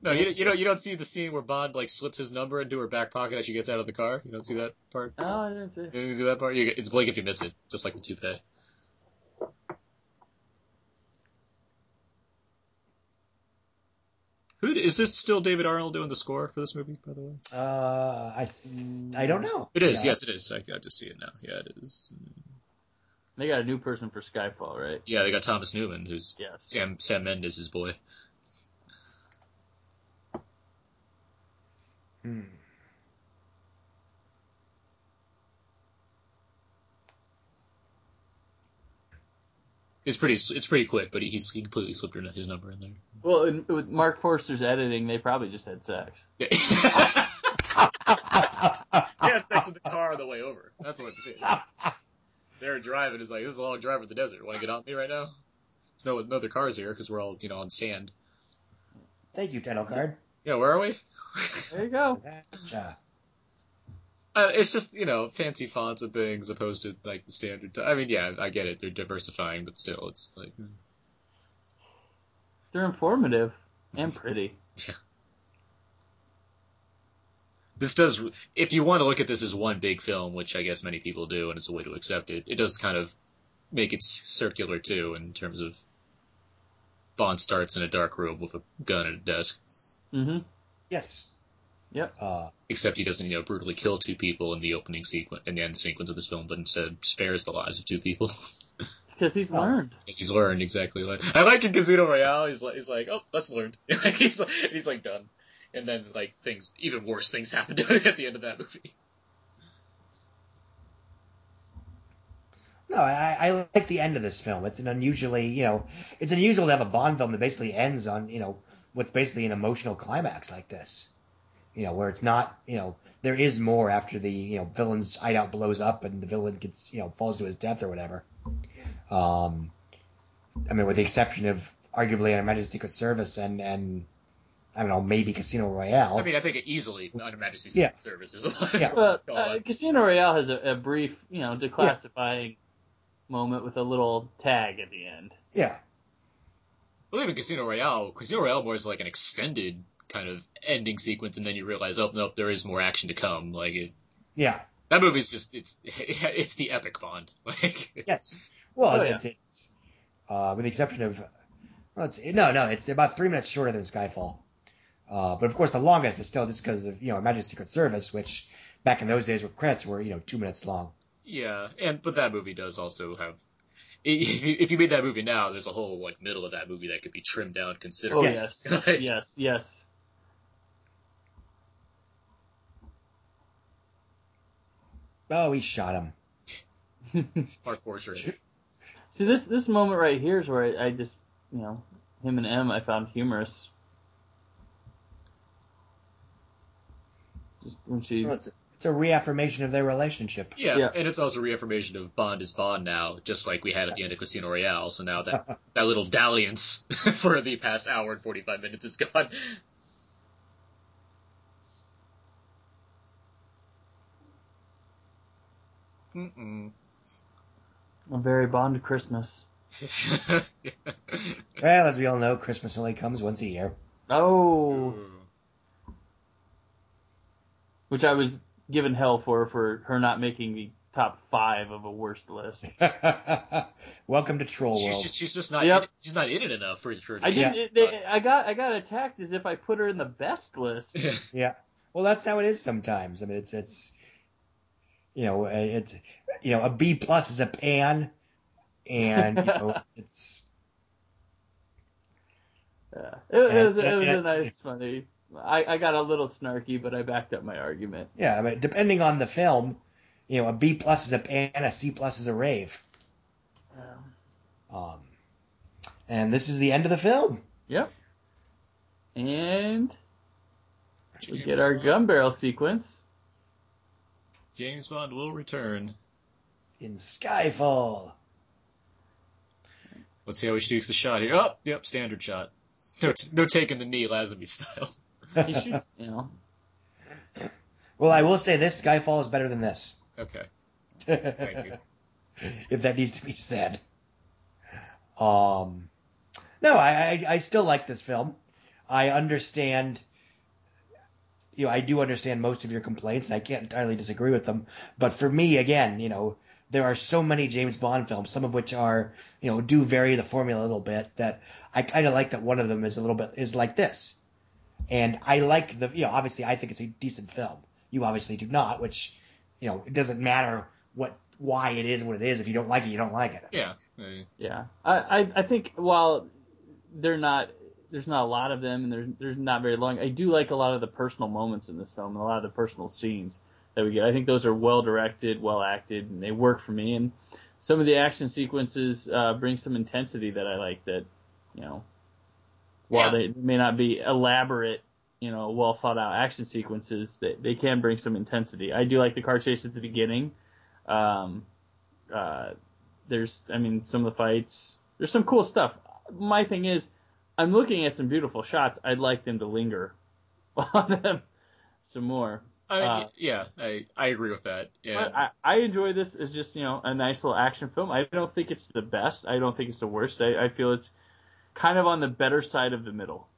no, you you don't you don't see the scene where Bond like slips his number into her back pocket as she gets out of the car. You don't see that part. oh, I didn't see. You didn't see that part. You, it's blink if you miss it, just like the toupee. Who is this still David Arnold doing the score for this movie? By the way, Uh, I I don't know. it is. Yeah. Yes, it is. I got to see it now. Yeah, it is. They got a new person for Skyfall, right? Yeah, they got Thomas Newman, who's Yes. Sam Sam Mendes' boy. Hmm. It's pretty. It's pretty quick, but he's he completely slipped her, his number in there. Well, in, with Marc Forster's editing, they probably just had sex. Yeah, yeah it's next to the car on the way over. That's what it is. They're driving. It's like this is a long drive in the desert. Want to get on me right now? There's no no other cars here because we're all you know on sand. Thank you, title card. Yeah, where are we? There you go. Gotcha. Uh, it's just you know fancy fonts and things opposed to like the standard. I mean, yeah, I get it. They're diversifying, but still, it's like They're informative and pretty. yeah. this does. If you want to look at this as one big film, which I guess many people do, and it's a way to accept it, it does kind of make it circular too in terms of Bond starts in a dark room with a gun at a desk. Mm-hmm. Yes. Yep. Uh, Except he doesn't, you know, brutally kill two people in the opening sequence, in the end sequence of this film, but instead spares the lives of two people. Because he's Oh. learned. Because he's learned exactly like I like in Casino Royale. He's like, he's like, oh, that's learned. like he's like, he's like done, and then like things, even worse things happen to him at the end of that movie. no, I, I like the end of this film. It's an unusually, you know, it's unusual to have a Bond film that basically ends on, you know, with basically an emotional climax like this. You know, where it's not, you know, there is more after the, you know, villain's hideout blows up and the villain gets, you know, falls to his death or whatever. Um, I mean, with the exception of arguably Her Majesty's Secret Service and, and, I don't know, maybe Casino Royale. I mean, I think it easily Under Majesty's Yeah. Service is. Yeah. Well, uh, Casino Royale has a, a brief, you know, declassifying moment with a little tag at the end. yeah. Well, even Casino Royale, Casino Royale more is like an extended kind of ending sequence, and then you realize, oh nope, there is more action to come. Like it, Yeah. that movie's just it's it's the epic Bond. Like Yes. Well, Oh, it's, it's uh, with the exception of well, it's, no, no, it's about three minutes shorter than Skyfall. Uh, but of course, the longest is still just because of you know Imagine Secret Service, which back in those days with credits were you know two minutes long. Yeah, and but that movie does also have. If you, made that movie now, there's a whole like middle of that movie that could be trimmed down Oh considerably. Yes. yes, yes, yes. Oh, he shot him. Marc Forster. See this this moment right here is where I, I just you know him and M I found humorous. Just when she Well, it's, a, it's a reaffirmation of their relationship. Yeah, Yeah. and it's also a reaffirmation of Bond is Bond now, just like we had at the end of Casino Royale. So now that that little dalliance for the past hour and forty five minutes is gone. Mm-mm. a very Bond Christmas. Well, as we all know, Christmas only comes once a year. Oh, mm. which I was given hell for for her not making the top five of a worst list. Welcome to Troll She's World. just, she's just not Yep. in, she's not in it enough for for. I didn't. They, I got I got attacked as if I put her in the best list. Yeah. Well, that's how it is sometimes. I mean, it's it's you know it's you know a B plus is a pan, and you know it's Yeah. It, it was it was Yeah. a nice funny. I, I got a little snarky, but I backed up my argument. yeah. I mean, depending on the film, you know, a B plus is a pan, a C plus is a rave. Um, and this is the end of the film. Yep. And We get our gun barrel sequence. James Bond will return. In Skyfall. Let's see how he shoots the shot here. Oh, yep, standard shot. No, t- no taking the knee, Lazenby style. He shoots, you know. Well, I will say this: Skyfall is better than this. Okay, thank you. if that needs to be said. Um, no, I, I I still like this film. I understand. You know, I do understand most of your complaints. And I can't entirely disagree with them. But for me, again, you know, there are so many James Bond films, some of which are, you know, do vary the formula a little bit. That I kind of like that one of them is a little bit is like this. And I like the, you know, obviously I think it's a decent film. You obviously do not, which, you know, it doesn't matter what why it is what it is. If you don't like it, you don't like it. Yeah. Yeah, I, I I think while they're not there's not a lot of them and there's there's not very long. I do like a lot of the personal moments in this film and a lot of the personal scenes that we get. I think those are well directed, well acted, and they work for me. And some of the action sequences uh, bring some intensity that I like. That you know, while Yeah. they may not be elaborate, you know, well thought out action sequences, they they can bring some intensity. I do like the car chase at the beginning. Um, uh, there's, I mean, some of the fights. There's some cool stuff. My thing is, I'm looking at some beautiful shots. I'd like them to linger on them some more. I, Uh, yeah, I, I agree with that. Yeah. But I, I enjoy this as just you know a nice little action film. I don't think it's the best. I don't think it's the worst. I, I feel it's kind of on the better side of the middle.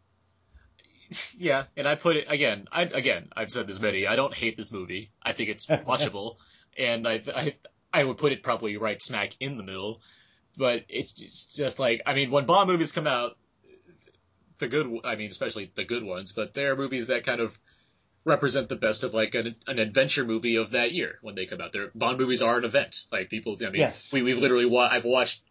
Yeah, and I put it again. I again, I've said this many. I don't hate this movie. I think it's watchable, and I, I I would put it probably right smack in the middle. But it's just, just like I mean, when Bond movies come out, the good I mean, especially the good ones, but they're movies that kind of represent the best of like an, an adventure movie of that year when they come out. Their Bond movies are an event. Like people, I mean, Yes. we we've literally wa- I've watched.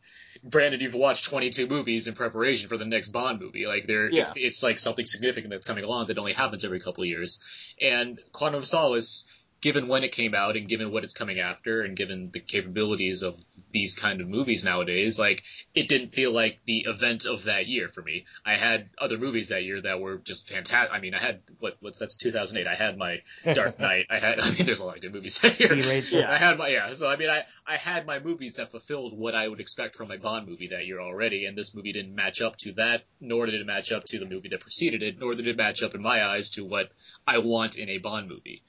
Brandon, you've watched 22 movies in preparation for the next Bond movie. Like there, Yeah. it's like something significant that's coming along that only happens every couple of years. And Quantum of Solace, given when it came out and given what it's coming after and given the capabilities of these kind of movies nowadays, like it didn't feel like the event of that year for me. I had other movies that year that were just fantastic. I mean, I had what what's that's 2008. I had my Dark Knight. I had I mean, there's a lot of good movies that year. Yeah. I had my yeah. So I mean, I I had my movies that fulfilled what I would expect from a Bond movie that year already, and this movie didn't match up to that, nor did it match up to the movie that preceded it, nor did it match up in my eyes to what I want in a Bond movie.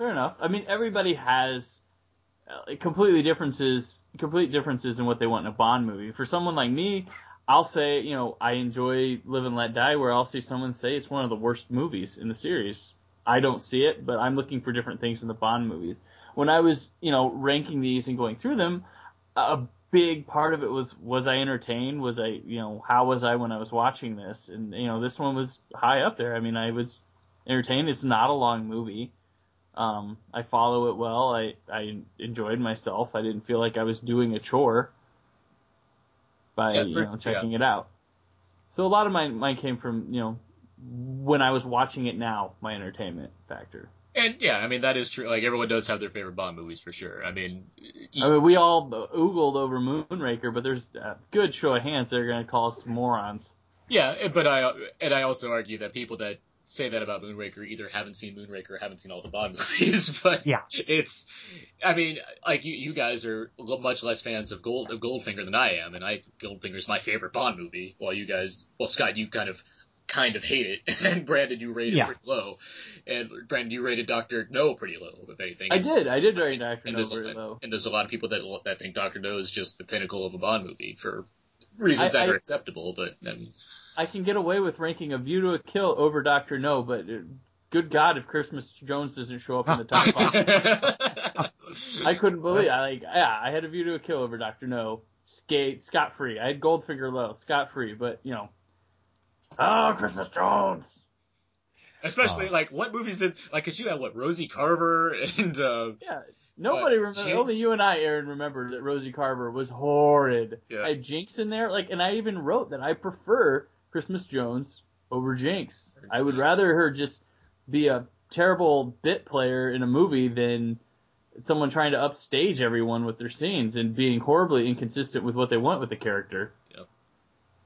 Fair enough. I mean, everybody has uh, completely differences, complete differences in what they want in a Bond movie. For someone like me, I'll say, you know, I enjoy Live and Let Die, where I'll see someone say it's one of the worst movies in the series. I don't see it, but I'm looking for different things in the Bond movies. When I was, you know, ranking these and going through them, a big part of it was was I entertained? Was I, you know, how was I when I was watching this? And you know, this one was high up there. I mean, I was entertained. It's not a long movie. Um, I follow it well. I, I enjoyed myself. I didn't feel like I was doing a chore by Yeah, you know checking it out. So a lot of mine mine came from you know when I was watching it now, my entertainment factor. And yeah, I mean that is true. Like everyone does have their favorite Bond movies for sure. I mean, I mean, we all oogled over Moonraker, but there's a good show of hands that are going to call us morons. yeah, but I and I also argue that people that say that about Moonraker either haven't seen Moonraker or haven't seen all the Bond movies. But Yeah. it's, I mean, like you, you guys are much less fans of Gold of Goldfinger than I am, and I Goldfinger's my favorite Bond movie. While you guys, well, Scott, you kind of kind of hate it, and Brandon, you rated Yeah. pretty low, and Brandon, you rated Doctor No pretty low, if anything. I did, I did rate Doctor and No there's, very low. and there's a lot of people that that think Doctor No is just the pinnacle of a Bond movie for reasons I- that I- are acceptable, but I can get away with ranking A View to a Kill over Doctor No, but uh, good God, if Christmas Jones doesn't show up in the top five. I couldn't believe. I like, yeah, I had a view to a kill over Doctor No. Skate scot free. I had Goldfinger low, scot free. But you know, oh, Christmas Jones. Especially Oh. like what movies did like? Cause you had what Rosie Carver and uh, Yeah, nobody What, remember. Only you and I, Aaron, remember that Rosie Carver was horrid. Yeah. I had Jinx in there, like, and I even wrote that I prefer Christmas Jones over Jinx. I would rather her just be a terrible bit player in a movie than someone trying to upstage everyone with their scenes and being horribly inconsistent with what they want with the character. Yep.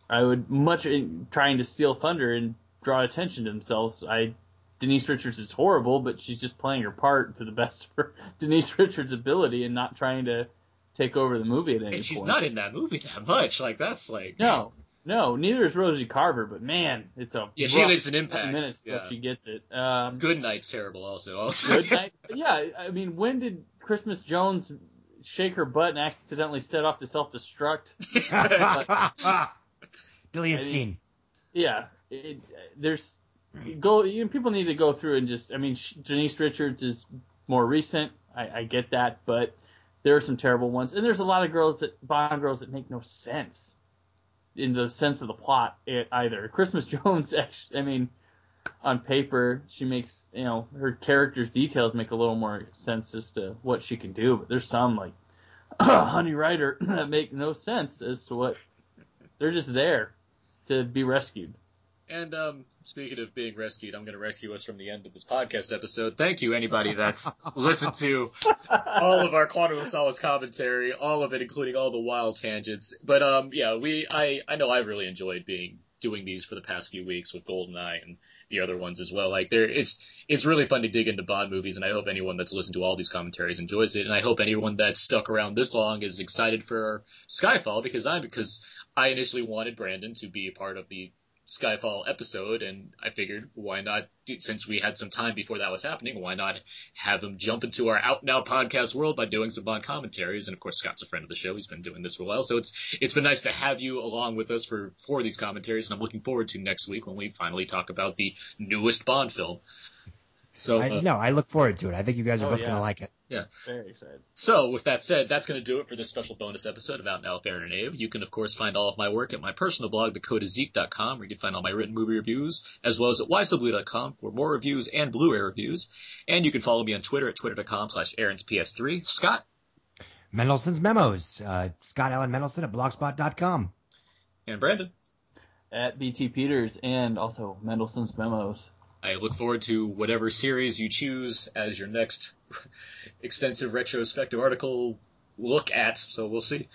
I would much in trying to steal thunder and draw attention to themselves. I Denise Richards is horrible, but she's just playing her part to the best of her Denise Richards' ability and not trying to take over the movie at any And she's point. not in that movie that much. Like that's like No, no, neither is Rosie Carver, but man, it's a Yeah, she rough leaves an 20 impact. minutes till Yeah. she gets it. Um, Goodnight's terrible. Also, also. Good night. Yeah, I mean, when did Christmas Jones shake her butt and accidentally set off the self destruct? Deleted I mean- scene. Yeah, it, there's go. You know, people need to go through and just. I mean, sh- Denise Richards is more recent. I, I get that, but there are some terrible ones, and there's a lot of girls that Bond girls that make no sense in the sense of the plot it, either. Christmas Jones, actually, I mean, on paper she makes you know her character's details make a little more sense as to what she can do, but there's some like Honey Ryder that make no sense as to what they're just there to be rescued. And um, speaking of being rescued, I'm going to rescue us from the end of this podcast episode. Thank you, anybody that's listened to all of our Quantum of Solace commentary, all of it, including all the wild tangents. But um, yeah, we I I know I really enjoyed being doing these for the past few weeks with Goldeneye and the other ones as well. Like there, it's it's really fun to dig into Bond movies, and I hope anyone that's listened to all these commentaries enjoys it. And I hope anyone that's stuck around this long is excited for Skyfall because I'm because I initially wanted Brandon to be a part of the Skyfall episode, and I figured why not, do- since we had some time before that was happening, why not have him jump into our out now podcast world by doing some Bond commentaries? And of course, Scott's a friend of the show; he's been doing this for a while, so it's it's been nice to have you along with us for for these commentaries, and I'm looking forward to next week when we finally talk about the newest Bond film. So I, uh, no, I look forward to it. I think you guys are Oh, both yeah. gonna like it. Very excited. So, with that said, that's going to do it for this special bonus episode of Out Now with Aaron and Abe. You can, of course, find all of my work at my personal blog, thecodeofzeke.com, where you can find all my written movie reviews, as well as at ysoblu.com for more reviews and Blu-ray reviews. And you can follow me on Twitter at twitter.com slash aaron'sps3. Scott Mendelson's Memos. Uh, Scott Allen Mendelson at blogspot.com. and Brandon. At BT Peters and also Mendelson's Memos. I look forward to whatever series you choose as your next extensive retrospective article look at, so we'll see.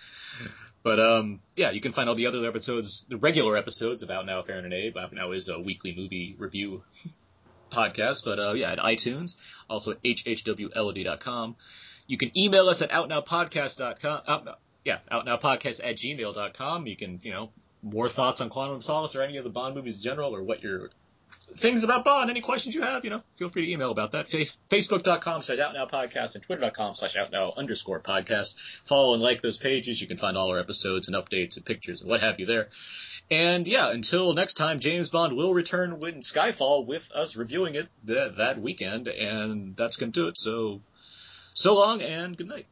But um, yeah, you can find all the other episodes, the regular episodes of Out Now with Aaron and Abe. Now is a weekly movie review podcast, but uh, yeah, at iTunes, also at hhwlod.com. You can email us at outnowpodcast.com. Out, yeah, outnowpodcast at gmail.com. You can, you know, more thoughts on Quantum of Solace or any of the Bond movies in general, or what your things about Bond, any questions you have, you know, feel free to email about that. Fa- Facebook.com slash Out Now outnowpodcast and Twitter.com slash outnow underscore podcast. Follow and like those pages. You can find all our episodes and updates and pictures and what have you there. And yeah, until next time, James Bond will return when Skyfall with us reviewing it th- that weekend, and that's going to do it. So, so long and good night.